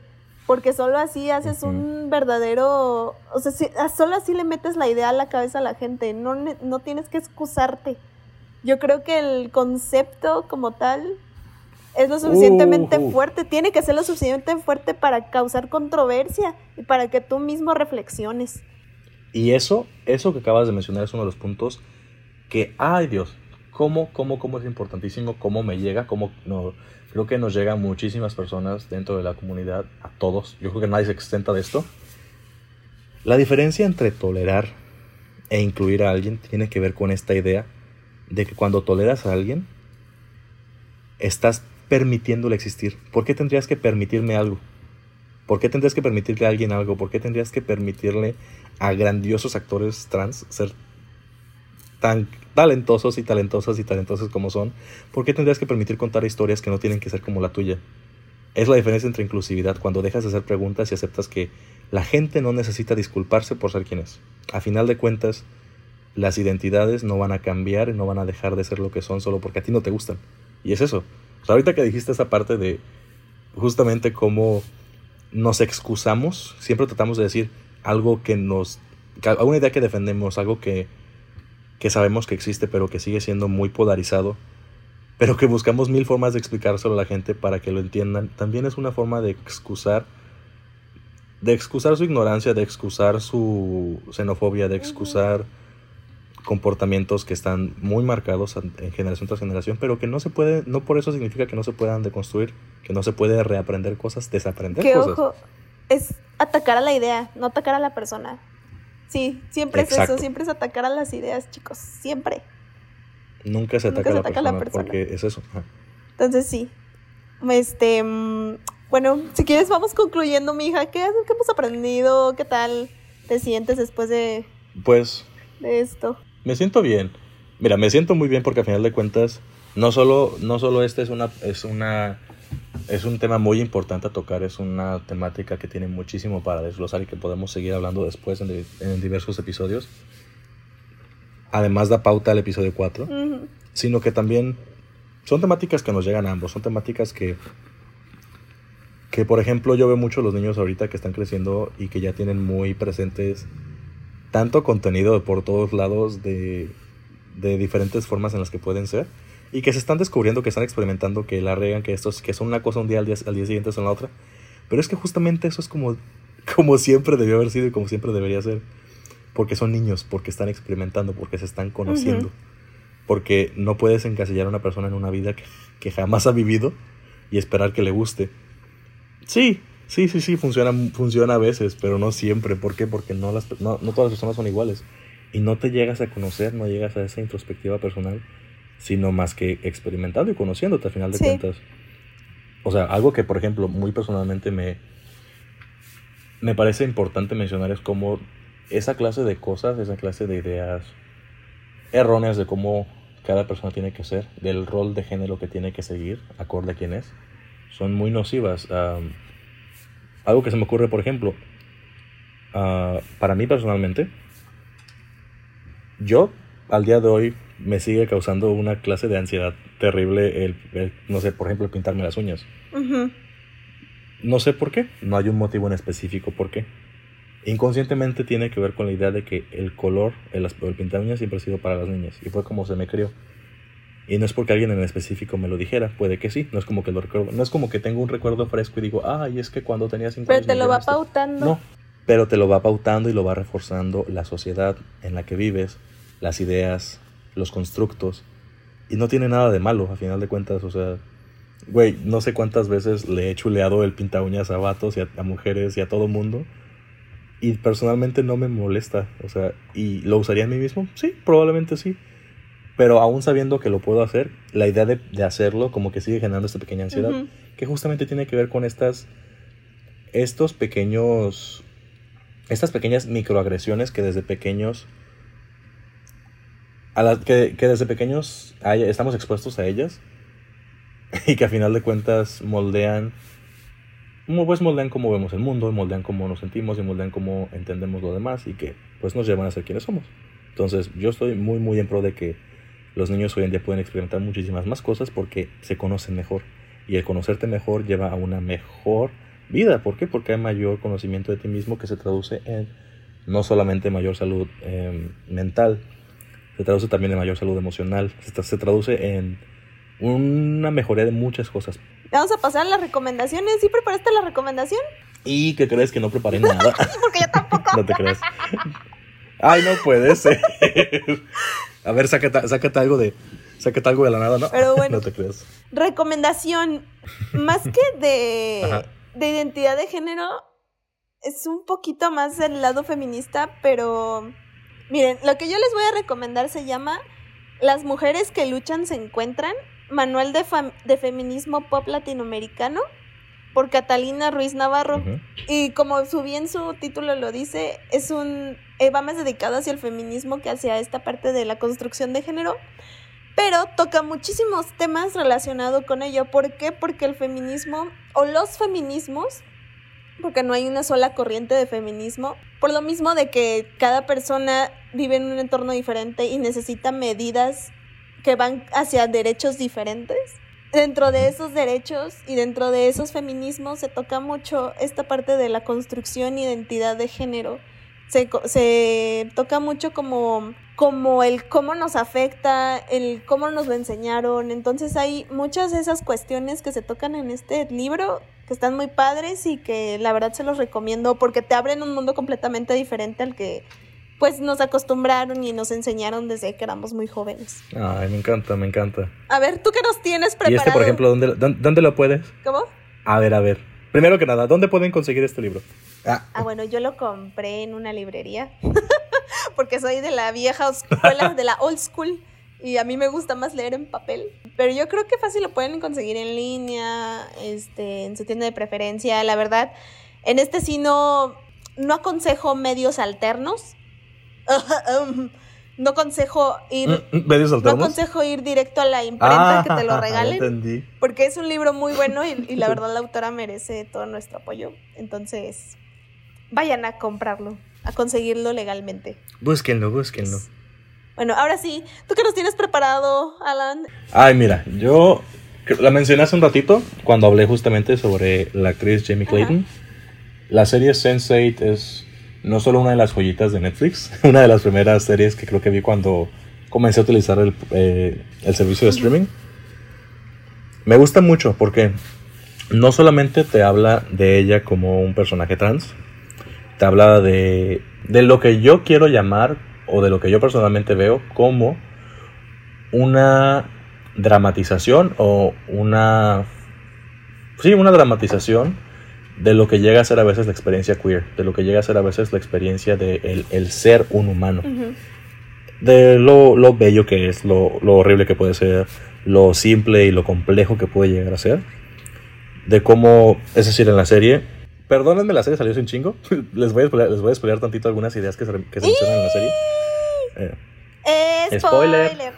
Porque solo así haces un verdadero. O sea, solo así le metes la idea a la cabeza a la gente. No, no tienes que excusarte yo creo que el concepto como tal es lo suficientemente fuerte, tiene que ser lo suficientemente fuerte para causar controversia y para que tú mismo reflexiones. Y eso, eso que acabas de mencionar es uno de los puntos que, ay Dios, cómo, cómo, cómo es importantísimo, cómo me llega, cómo no, creo que nos llegan muchísimas personas dentro de la comunidad, a todos, yo creo que nadie se extenta de esto. La diferencia entre tolerar e incluir a alguien tiene que ver con esta idea de que cuando toleras a alguien, estás permitiéndole existir. ¿Por qué tendrías que permitirme algo? ¿Por qué tendrías que permitirle a alguien algo? ¿Por qué tendrías que permitirle a grandiosos actores trans ser tan talentosos y talentosas y talentosos como son? ¿Por qué tendrías que permitir contar historias que no tienen que ser como la tuya? Es la diferencia entre inclusividad cuando dejas de hacer preguntas y aceptas que la gente no necesita disculparse por ser quien es. A final de cuentas, las identidades no van a cambiar y no van a dejar de ser lo que son solo porque a ti no te gustan. Y es eso. ahorita que dijiste esa parte de justamente cómo nos excusamos, siempre tratamos de decir algo que nos... alguna idea que defendemos, algo que, que sabemos que existe pero que sigue siendo muy polarizado, pero que buscamos mil formas de explicárselo a la gente para que lo entiendan, también es una forma de excusar de excusar su ignorancia, de excusar su xenofobia, de excusar comportamientos que están muy marcados en generación tras generación, pero que no se puede, no por eso significa que no se puedan deconstruir, que no se puede reaprender cosas, desaprender que, cosas. Ojo, es atacar a la idea, no atacar a la persona. Sí, siempre es eso, siempre es atacar a las ideas, chicos, siempre. Nunca se ataca, a, la persona, porque es eso. Entonces sí. Este, mm, bueno, si quieres vamos concluyendo, mija, ¿qué, qué hemos aprendido? ¿Qué tal te sientes después de pues de esto? Me siento bien. Mira, me siento muy bien porque al final de cuentas, no solo, no solo este es una, es una, es un tema muy importante a tocar, es una temática que tiene muchísimo para desglosar y que podemos seguir hablando después en, diversos episodios. Además da pauta al episodio 4, sino que también son temáticas que nos llegan a ambos, son temáticas que que por ejemplo yo veo mucho los niños ahorita que están creciendo y que ya tienen muy presentes tanto contenido por todos lados de, de diferentes formas en las que pueden ser y que se están descubriendo, que están experimentando, que la regan, que estos, que son una cosa un día al día, al día siguiente son la otra. Pero es que justamente eso es como, como siempre debió haber sido y como siempre debería ser. Porque son niños, porque están experimentando, porque se están conociendo. Porque no puedes encasillar a una persona en una vida que, que jamás ha vivido y esperar que le guste. Sí, Sí, sí, sí, funciona, funciona a veces, pero no siempre. ¿Por qué? Porque no, las, no, no todas las personas son iguales. Y no te llegas a conocer, no llegas a esa introspectiva personal, sino más que experimentando y conociéndote a final de cuentas. O sea, algo que, por ejemplo, muy personalmente me, me parece importante mencionar es cómo esa clase de cosas, esa clase de ideas erróneas de cómo cada persona tiene que ser, del rol de género que tiene que seguir, acorde a quién es, son muy nocivas. algo que se me ocurre, por ejemplo, ah, para mí personalmente, yo al día de hoy me sigue causando una clase de ansiedad terrible el, no sé, por ejemplo, pintarme las uñas. No sé por qué, no hay un motivo en específico por qué. Inconscientemente tiene que ver con la idea de que el color, el, el pintar uñas siempre ha sido para las niñas y fue como se me crió. Y no es porque alguien en específico me lo dijera, puede que sí, no es como que lo recuerdo, no es como que tengo un recuerdo fresco y digo, ay, es que cuando tenía 5 años. Pero te lo va pautando. No, pero te lo va pautando y lo va reforzando la sociedad en la que vives, las ideas, los constructos. Y no tiene nada de malo, a final de cuentas, o sea, güey, no sé cuántas veces le he chuleado el pinta uñas a vatos y a, mujeres y a todo mundo. Y personalmente no me molesta, o sea, ¿y lo usaría a mí mismo? Sí, probablemente sí pero aún sabiendo que lo puedo hacer, la idea de, hacerlo como que sigue generando esta pequeña ansiedad, que justamente tiene que ver con estas, estos pequeños, estas pequeñas microagresiones que desde pequeños, a las que, desde pequeños estamos expuestos a ellas y que a final de cuentas moldean, pues moldean cómo vemos el mundo, moldean cómo nos sentimos y moldean cómo entendemos lo demás y que pues nos llevan a ser quienes somos. Entonces yo estoy muy muy en pro de que los niños hoy en día pueden experimentar muchísimas más cosas porque se conocen mejor. Y el conocerte mejor lleva a una mejor vida. ¿Por qué? Porque hay mayor conocimiento de ti mismo que se traduce en no solamente mayor salud em, mental, se traduce también en mayor salud emocional, se, traduce en una mejoría de muchas cosas. Vamos a pasar a las recomendaciones. ¿Sí preparaste la recomendación? ¿Y qué crees que no preparé nada? Porque yo tampoco. no te crees. Ay, no puede ser. A ver, sácate, algo de. Sácate algo de la nada, ¿no? Pero bueno. no te creas. Recomendación. Más que de, de identidad de género, es un poquito más del lado feminista, pero. Miren, lo que yo les voy a recomendar se llama Las mujeres que luchan se encuentran. Manual de, de feminismo pop latinoamericano por Catalina Ruiz Navarro. Y como su bien su título lo dice, es un eh, va más dedicado hacia el feminismo que hacia esta parte de la construcción de género. Pero toca muchísimos temas relacionados con ello. ¿Por qué? Porque el feminismo o los feminismos, porque no hay una sola corriente de feminismo, por lo mismo de que cada persona vive en un entorno diferente y necesita medidas que van hacia derechos diferentes dentro de esos derechos y dentro de esos feminismos se toca mucho esta parte de la construcción identidad de género. Se, se toca mucho como, como el cómo nos afecta, el cómo nos lo enseñaron. Entonces hay muchas de esas cuestiones que se tocan en este libro que están muy padres y que la verdad se los recomiendo porque te abren un mundo completamente diferente al que pues nos acostumbraron y nos enseñaron desde que éramos muy jóvenes. Ay, me encanta, me encanta. A ver, ¿tú qué nos tienes preparado? Y este, por ejemplo, ¿dónde, dónde, lo puedes? ¿Cómo? A ver, a ver. Primero que nada, ¿dónde pueden conseguir este libro? Ah, ah bueno, yo lo compré en una librería. Porque soy de la vieja escuela, de la old school. Y a mí me gusta más leer en papel. Pero yo creo que fácil lo pueden conseguir en línea, este, en su tienda de preferencia. La verdad, en este sí no, no aconsejo medios alternos no consejo ir. Mm, mm, no aconsejo ir directo a la imprenta que te lo ah, regalen. Porque es un libro muy bueno y, la verdad la autora merece todo nuestro apoyo. Entonces, vayan a comprarlo, a conseguirlo legalmente. Búsquenlo, búsquenlo. Bueno, ahora sí, ¿tú qué nos tienes preparado, Alan? Ay, mira, yo la mencioné hace un ratito cuando hablé justamente sobre la actriz Jamie Clayton. La serie Sense8 es no solo una de las joyitas de Netflix, una de las primeras series que creo que vi cuando comencé a utilizar el, eh, el servicio de streaming. Me gusta mucho porque no solamente te habla de ella como un personaje trans, te habla de, de lo que yo quiero llamar o de lo que yo personalmente veo como una dramatización o una... Sí, una dramatización de lo que llega a ser a veces la experiencia queer, de lo que llega a ser a veces la experiencia de el, ser un humano, de lo, lo, bello que es, lo, lo, horrible que puede ser, lo simple y lo complejo que puede llegar a ser, de cómo, es decir, en la serie, Perdónenme, la serie salió sin chingo. les, voy a spoiler, les voy a spoilear tantito algunas ideas que se, que se mencionan en la serie. Eh, spoiler.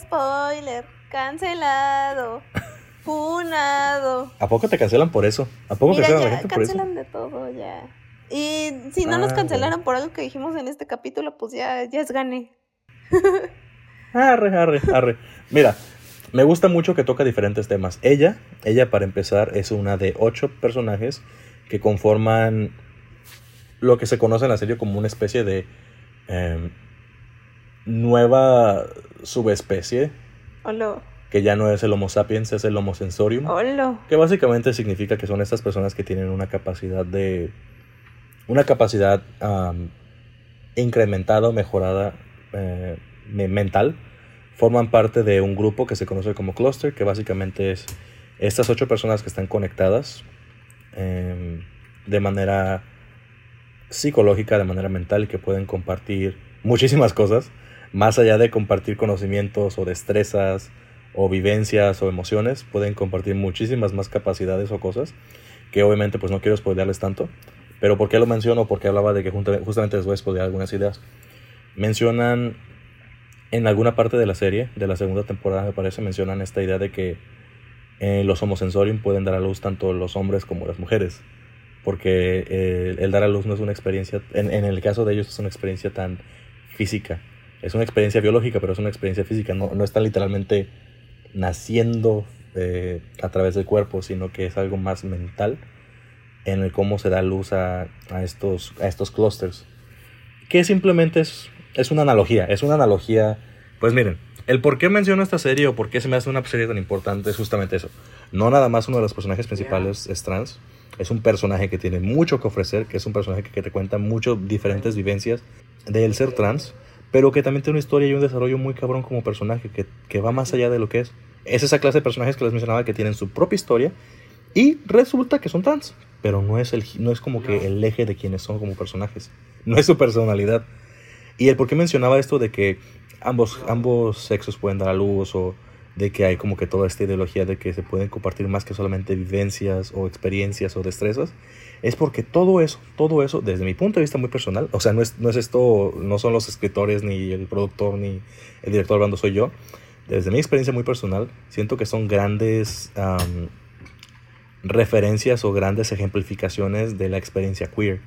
Spoiler. Cancelado. Funado. ¿A poco te cancelan por eso? ¿A poco Mira, cancelan a ya, la gente por eso? cancelan de todo ya. Y si no nos Ah, cancelaron por algo que dijimos en este capítulo, pues ya, ya es gane. Arre, arre, arre. Mira, me gusta mucho que toca diferentes temas. Ella, ella para empezar, es una de ocho personajes que conforman lo que se conoce en la serie como una especie de em, nueva subespecie, Hola. que ya no es el Homo sapiens, es el Homo sensorium. Hola. Que básicamente significa que son estas personas que tienen una capacidad de. Una capacidad am, incrementada o mejorada eh, me- mental. Forman parte de un grupo que se conoce como cluster, que básicamente es estas ocho personas que están conectadas em, de manera psicológica, de manera mental, que pueden compartir muchísimas cosas, más allá de compartir conocimientos o destrezas o vivencias o emociones, pueden compartir muchísimas más capacidades o cosas, que obviamente pues no quiero spoilearles tanto, pero ¿por qué lo menciono? Porque hablaba de que justamente les voy a spoilear algunas ideas. Mencionan en alguna parte de la serie, de la segunda temporada me parece, mencionan esta idea de que eh, los homosensorium pueden dar a luz tanto los hombres como las mujeres, porque eh, el dar a luz no es una experiencia, en, el caso de ellos es una experiencia tan física, es una experiencia biológica, pero es una experiencia física, no, no están literalmente naciendo eh, a través del cuerpo, sino que es algo más mental en el cómo se da luz a, a estos, a estos clusters. Que simplemente es, es una analogía, es una analogía, pues miren, el por qué menciono esta serie o por qué se me hace una serie tan importante es justamente eso. No nada más uno de los personajes principales es trans, es un personaje que tiene mucho que ofrecer, que es un personaje que, que te cuenta muchas diferentes vivencias del ser trans, pero que también tiene una historia y un desarrollo muy cabrón como personaje, que, que va más allá de lo que es. Es esa clase de personajes que les mencionaba que tienen su propia historia y resulta que son trans, pero no es, el, no es como que el eje de quienes son como personajes, no es su personalidad. Y el por qué mencionaba esto de que ambos, ambos sexos pueden dar a luz o de que hay como que toda esta ideología de que se pueden compartir más que solamente vivencias o experiencias o destrezas, es porque todo eso, todo eso, desde mi punto de vista muy personal, o sea, no es, no es esto, no son los escritores, ni el productor, ni el director hablando, soy yo, desde mi experiencia muy personal, siento que son grandes am, referencias o grandes ejemplificaciones de la experiencia queer.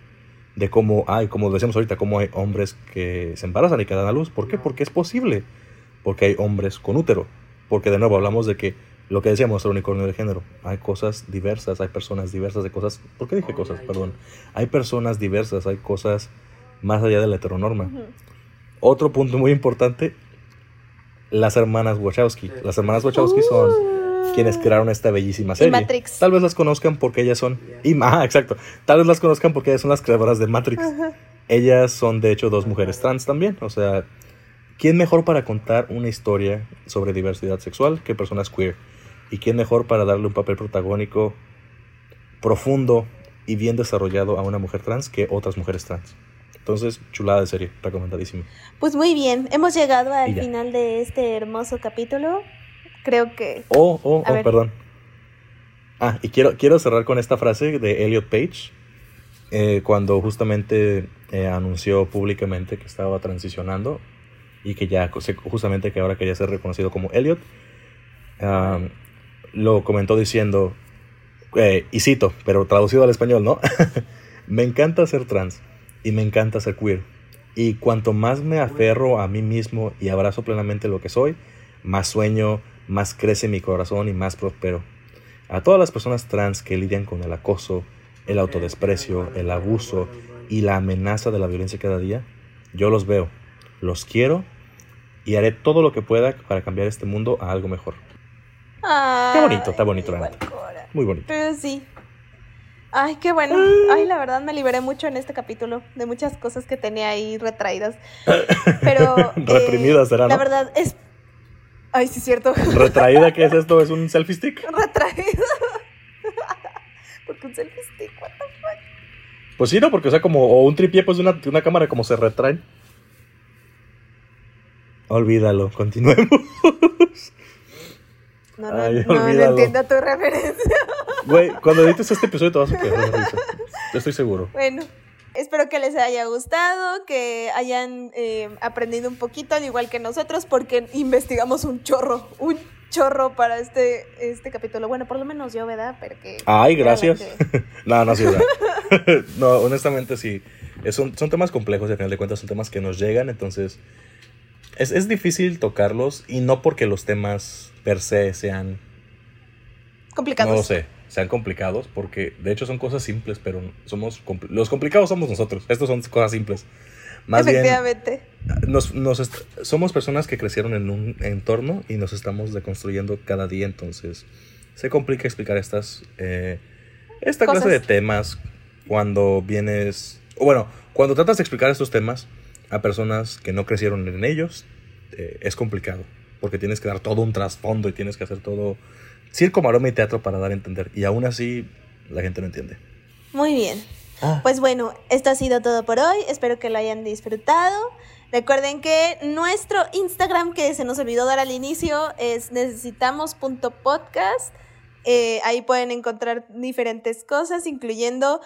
De cómo hay, como decíamos ahorita, cómo hay hombres que se embarazan y que dan a luz. ¿Por qué? Porque es posible. Porque hay hombres con útero. Porque de nuevo hablamos de que lo que decíamos, el unicornio de género. Hay cosas diversas, hay personas diversas de cosas. ¿Por qué dije cosas? Perdón. Hay personas diversas, hay cosas más allá de la heteronorma. Otro punto muy importante, las hermanas Wachowski. Las hermanas Wachowski son quienes crearon esta bellísima serie. Matrix. Tal vez las conozcan porque ellas son. Y, ah, exacto. Tal vez las conozcan porque ellas son las creadoras de Matrix. Ellas son, de hecho, dos mujeres trans también. O sea, ¿quién mejor para contar una historia sobre diversidad sexual que personas queer? ¿Y quién mejor para darle un papel protagónico profundo y bien desarrollado a una mujer trans que otras mujeres trans? Entonces, chulada de serie, recomendadísimo. Pues muy bien, hemos llegado al final de este hermoso capítulo. Creo que Oh, oh, oh, perdón. Ah, y quiero, quiero cerrar con esta frase de Elliot Page, eh, cuando justamente eh, anunció públicamente que estaba transicionando y que ya, justamente que ahora quería ser reconocido como Elliot, lo comentó diciendo, eh, y cito, pero traducido al español, ¿no? me encanta ser trans y me encanta ser queer. Y cuanto más me aferro a mí mismo y abrazo plenamente lo que soy, más sueño, más crece mi corazón y más prospero. A todas las personas trans que lidian con el acoso, el autodesprecio, el abuso y la amenaza de la violencia cada día, yo los veo, los quiero y haré todo lo que pueda para cambiar este mundo a algo mejor. Está bonito, está bonito, la. Muy bonito. Pero sí. Ay, qué bueno. Ay, la verdad me liberé mucho en este capítulo de muchas cosas que tenía ahí retraídas. Pero. eh, Reprimidas, La ¿no? verdad es. Ay, sí, es cierto. ¿Retraída qué es esto? ¿Es un selfie stick? Retraída. Porque un selfie stick, what the fuck. Pues sí, ¿no? Porque, o sea, como o un tripié, pues de una, de una cámara como se retraen. Olvídalo, continuemos. No, no, Ay, no, no entiendo tu referencia. Güey, cuando edites este episodio te vas a quedar de risa. Estoy seguro. Bueno, espero que les haya gustado, que hayan eh, aprendido un poquito, al igual que nosotros, porque investigamos un chorro, un chorro para este, este capítulo. Bueno, por lo menos yo, ¿verdad? Porque, Ay, gracias. no, no, sí, no, honestamente sí. son, son temas complejos y al final de cuentas son temas que nos llegan, entonces es, es difícil tocarlos y no porque los temas per se sean complicados. No lo sé, sean complicados porque de hecho son cosas simples, pero somos los complicados somos nosotros. Estos son cosas simples. Más Efectivamente. Bien, nos, nos somos personas que crecieron en un entorno y nos estamos deconstruyendo cada día, entonces se complica explicar estas eh, esta clase de temas cuando vienes, o bueno, cuando tratas de explicar estos temas a personas que no crecieron en ellos, eh, es complicado, porque tienes que dar todo un trasfondo y tienes que hacer todo circo, maroma y teatro para dar a entender, y aún así la gente no entiende. Muy bien. Ah. Pues bueno, esto ha sido todo por hoy. Espero que lo hayan disfrutado. Recuerden que nuestro Instagram, que se nos olvidó dar al inicio, es necesitamos.podcast. Eh, ahí pueden encontrar diferentes cosas, incluyendo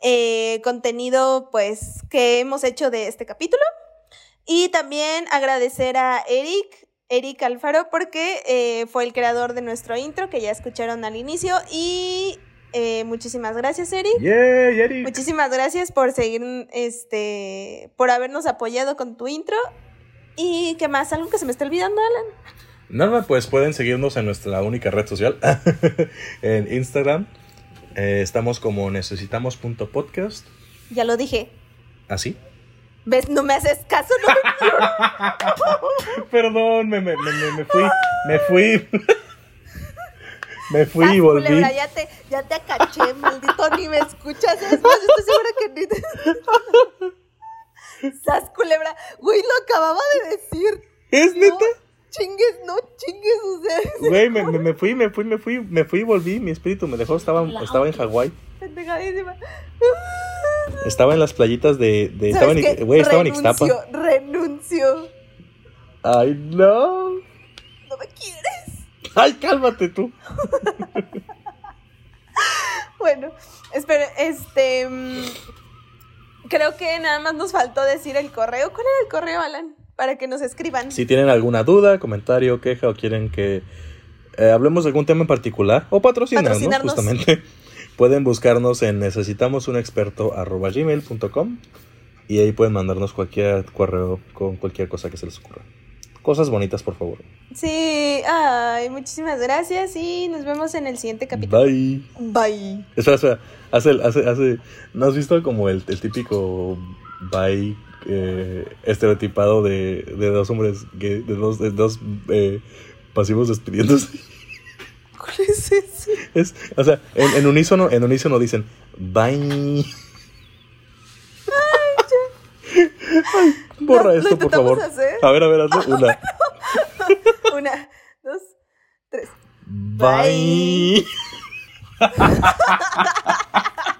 eh, contenido pues que hemos hecho de este capítulo. Y también agradecer a Eric, Eric Alfaro, porque eh, fue el creador de nuestro intro que ya escucharon al inicio. Y eh, muchísimas gracias, Eric. Muchísimas gracias por seguir, este, por habernos apoyado con tu intro. ¿Y qué más? ¿Algo que se me está olvidando, Alan? Nada, pues pueden seguirnos en nuestra única red social, en Instagram. Eh, estamos como necesitamos.podcast. Ya lo dije. ¿Así? ¿Ah, ¿Ves? No me haces caso, no Perdón, me, me, me, me fui. Me fui. Me fui y volví. Culebra, ya te, ya te acaché, maldito, ni me escuchas. Es más, estoy segura que ni te... Sas, culebra. Güey, lo acababa de decir. ¿Es no, neta? Chingues, no chingues, ustedes. Güey, me, me, fui, me fui, me fui, me fui y volví. Mi espíritu me dejó, estaba, estaba en Hawái. Pendejadísima. Estaba en las playitas de. de estaba en, güey, estaba en Ixtapa. Renuncio. Ay, no. No me quieres. Ay, cálmate tú. bueno, espera, este. Mm, creo que nada más nos faltó decir el correo. ¿Cuál era el correo, Alan? Para que nos escriban. Si tienen alguna duda, comentario, queja o quieren que eh, hablemos de algún tema en particular o patrocinarnos, justamente, pueden buscarnos en necesitamos un experto gmail.com y ahí pueden mandarnos cualquier correo con cualquier cosa que se les ocurra. Cosas bonitas, por favor. Sí, ay, muchísimas gracias y nos vemos en el siguiente capítulo. Bye. Bye. Espera, espera, hace, hace, hace, ¿no has visto como el, el típico bye eh, estereotipado de, de, dos hombres, de dos, de dos eh, pasivos despidiéndose? ¿Cuál es ese? Es, o sea, en, en unísono, en unísono dicen bye. Ay, borra esto, por favor. A, ver, a ver, hazlo. Una. Una, dos, tres. Bye.